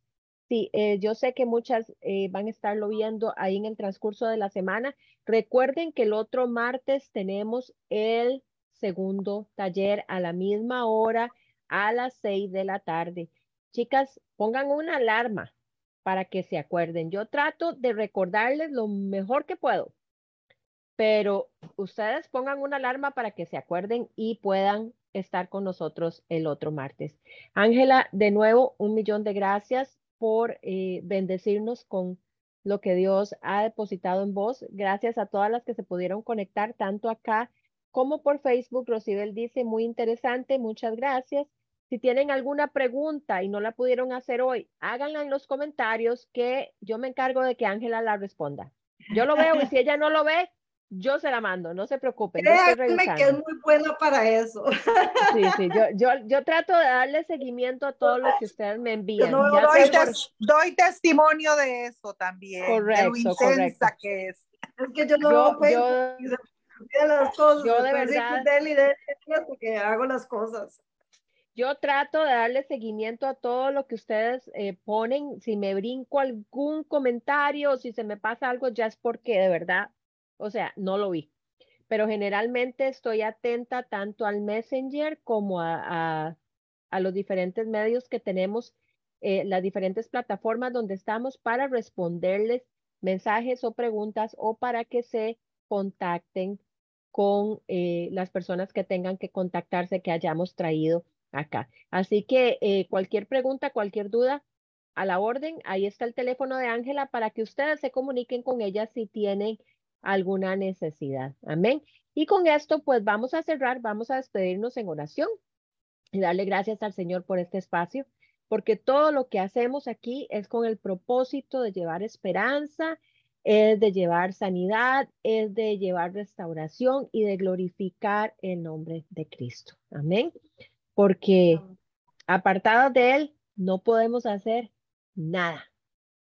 [SPEAKER 1] Sí, eh, yo sé que muchas eh, van a estarlo viendo ahí en el transcurso de la semana. Recuerden que el otro martes tenemos el segundo taller a la misma hora, a las seis de la tarde. Chicas, pongan una alarma para que se acuerden. Yo trato de recordarles lo mejor que puedo, pero ustedes pongan una alarma para que se acuerden y puedan estar con nosotros el otro martes. Ángela, de nuevo, un millón de gracias por eh, bendecirnos con lo que Dios ha depositado en vos. Gracias a todas las que se pudieron conectar, tanto acá como por Facebook. Rosibel dice, muy interesante, muchas gracias. Si tienen alguna pregunta y no la pudieron hacer hoy, háganla en los comentarios que yo me encargo de que Ángela la responda. Yo lo veo y si ella no lo ve, yo se la mando, no se preocupen.
[SPEAKER 2] Créanme que es muy buena para eso.
[SPEAKER 1] Sí, sí, yo, yo, yo trato de darle seguimiento a todo lo que ustedes me envían.
[SPEAKER 4] No, doy, doy, testimonio de eso también.
[SPEAKER 1] Correcto, de lo intensa
[SPEAKER 4] que es.
[SPEAKER 2] Es que yo no yo, yo, las cosas,
[SPEAKER 1] yo de verdad,
[SPEAKER 2] hago las cosas.
[SPEAKER 1] Yo trato de darle seguimiento a todo lo que ustedes eh, ponen. Si me brinco algún comentario, si se me pasa algo, ya es porque de verdad, o sea, no lo vi. Pero generalmente estoy atenta tanto al Messenger como a, a, los diferentes medios que tenemos, eh, las diferentes plataformas donde estamos para responderles mensajes o preguntas o para que se contacten con eh, las personas que tengan que contactarse que hayamos traído acá. Así que eh, cualquier pregunta, cualquier duda, a la orden, ahí está el teléfono de Ángela para que ustedes se comuniquen con ella si tienen alguna necesidad. Amén. Y con esto, pues vamos a cerrar, vamos a despedirnos en oración y darle gracias al Señor por este espacio, porque todo lo que hacemos aquí es con el propósito de llevar esperanza, es de llevar sanidad, es de llevar restauración y de glorificar el nombre de Cristo. Amén porque apartados de Él no podemos hacer nada,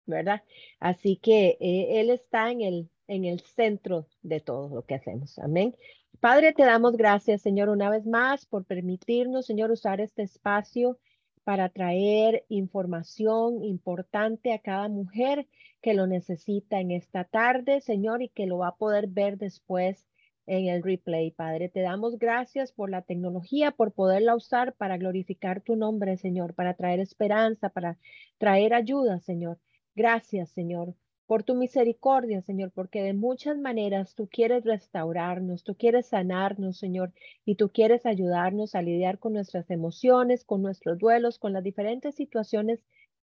[SPEAKER 1] ¿verdad? Así que eh, Él está en el, en el centro de todo lo que hacemos. Amén. Padre, te damos gracias, Señor, una vez más por permitirnos, Señor, usar este espacio para traer información importante a cada mujer que lo necesita en esta tarde, Señor, y que lo va a poder ver después en el replay, Padre. Te damos gracias por la tecnología, por poderla usar para glorificar tu nombre, Señor, para traer esperanza, para traer ayuda, Señor. Gracias, Señor, por tu misericordia, Señor, porque de muchas maneras tú quieres restaurarnos, tú quieres sanarnos, Señor, y tú quieres ayudarnos a lidiar con nuestras emociones, con nuestros duelos, con las diferentes situaciones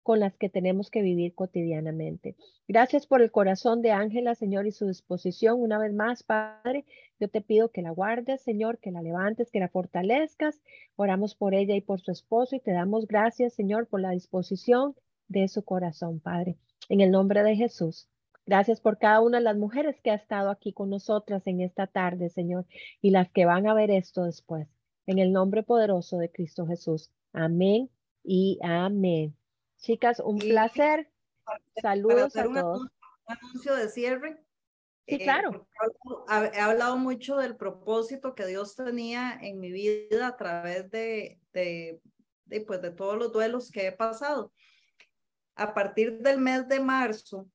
[SPEAKER 1] con las que tenemos que vivir cotidianamente. Gracias por el corazón de Ángela, Señor, y su disposición. Una vez más, Padre, yo te pido que la guardes, Señor, que la levantes, que la fortalezcas. Oramos por ella y por su esposo y te damos gracias, Señor, por la disposición de su corazón, Padre. En el nombre de Jesús. Gracias por cada una de las mujeres que ha estado aquí con nosotras en esta tarde, Señor, y las que van a ver esto después. En el nombre poderoso de Cristo Jesús. Amén y amén. Chicas, un placer. Saludos a todos. Un
[SPEAKER 2] anuncio de cierre.
[SPEAKER 1] Sí, claro.
[SPEAKER 2] Eh, he hablado mucho del propósito que Dios tenía en mi vida a través de, de, de, pues, de todos los duelos que he pasado. A partir del mes de marzo,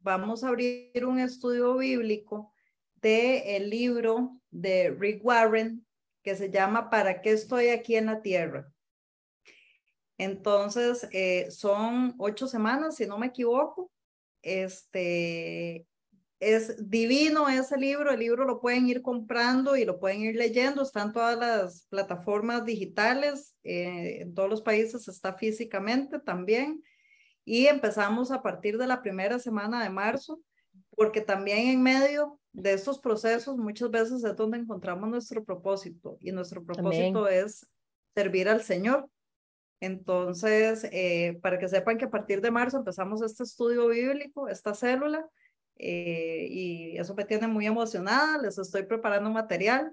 [SPEAKER 2] vamos a abrir un estudio bíblico de el libro de Rick Warren que se llama ¿Para qué estoy aquí en la tierra? Entonces, eh, son ocho semanas, si no me equivoco. Este, es divino ese libro, el libro lo pueden ir comprando y lo pueden ir leyendo, están todas las plataformas digitales, eh, en todos los países está físicamente también. Y empezamos a partir de la primera semana de marzo, porque también en medio de estos procesos muchas veces es donde encontramos nuestro propósito y nuestro propósito es servir al Señor. Entonces, eh, para que sepan que a partir de marzo empezamos este estudio bíblico, esta célula, eh, y eso me tiene muy emocionada, les estoy preparando material.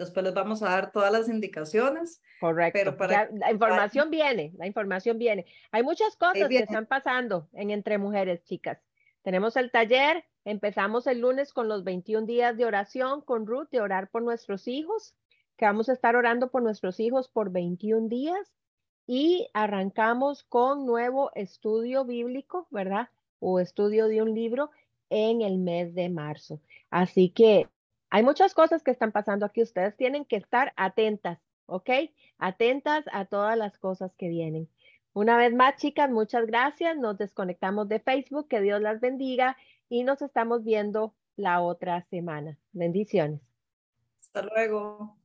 [SPEAKER 2] Después les vamos a dar todas las indicaciones.
[SPEAKER 1] Correcto.
[SPEAKER 2] Pero para
[SPEAKER 1] la información viene, la información viene. Hay muchas cosas que están pasando en Entre Mujeres, chicas. Tenemos el taller, empezamos el lunes con los 21 días de oración con Ruth, de orar por nuestros hijos, que vamos a estar orando por nuestros hijos por 21 días y arrancamos con nuevo estudio bíblico, ¿verdad? O estudio de un libro en el mes de marzo. Así que hay muchas cosas que están pasando aquí. Ustedes tienen que estar atentas, ¿ok? Atentas a todas las cosas que vienen. Una vez más, chicas, muchas gracias. Nos desconectamos de Facebook. Que Dios las bendiga y nos estamos viendo la otra semana. Bendiciones.
[SPEAKER 2] Hasta luego.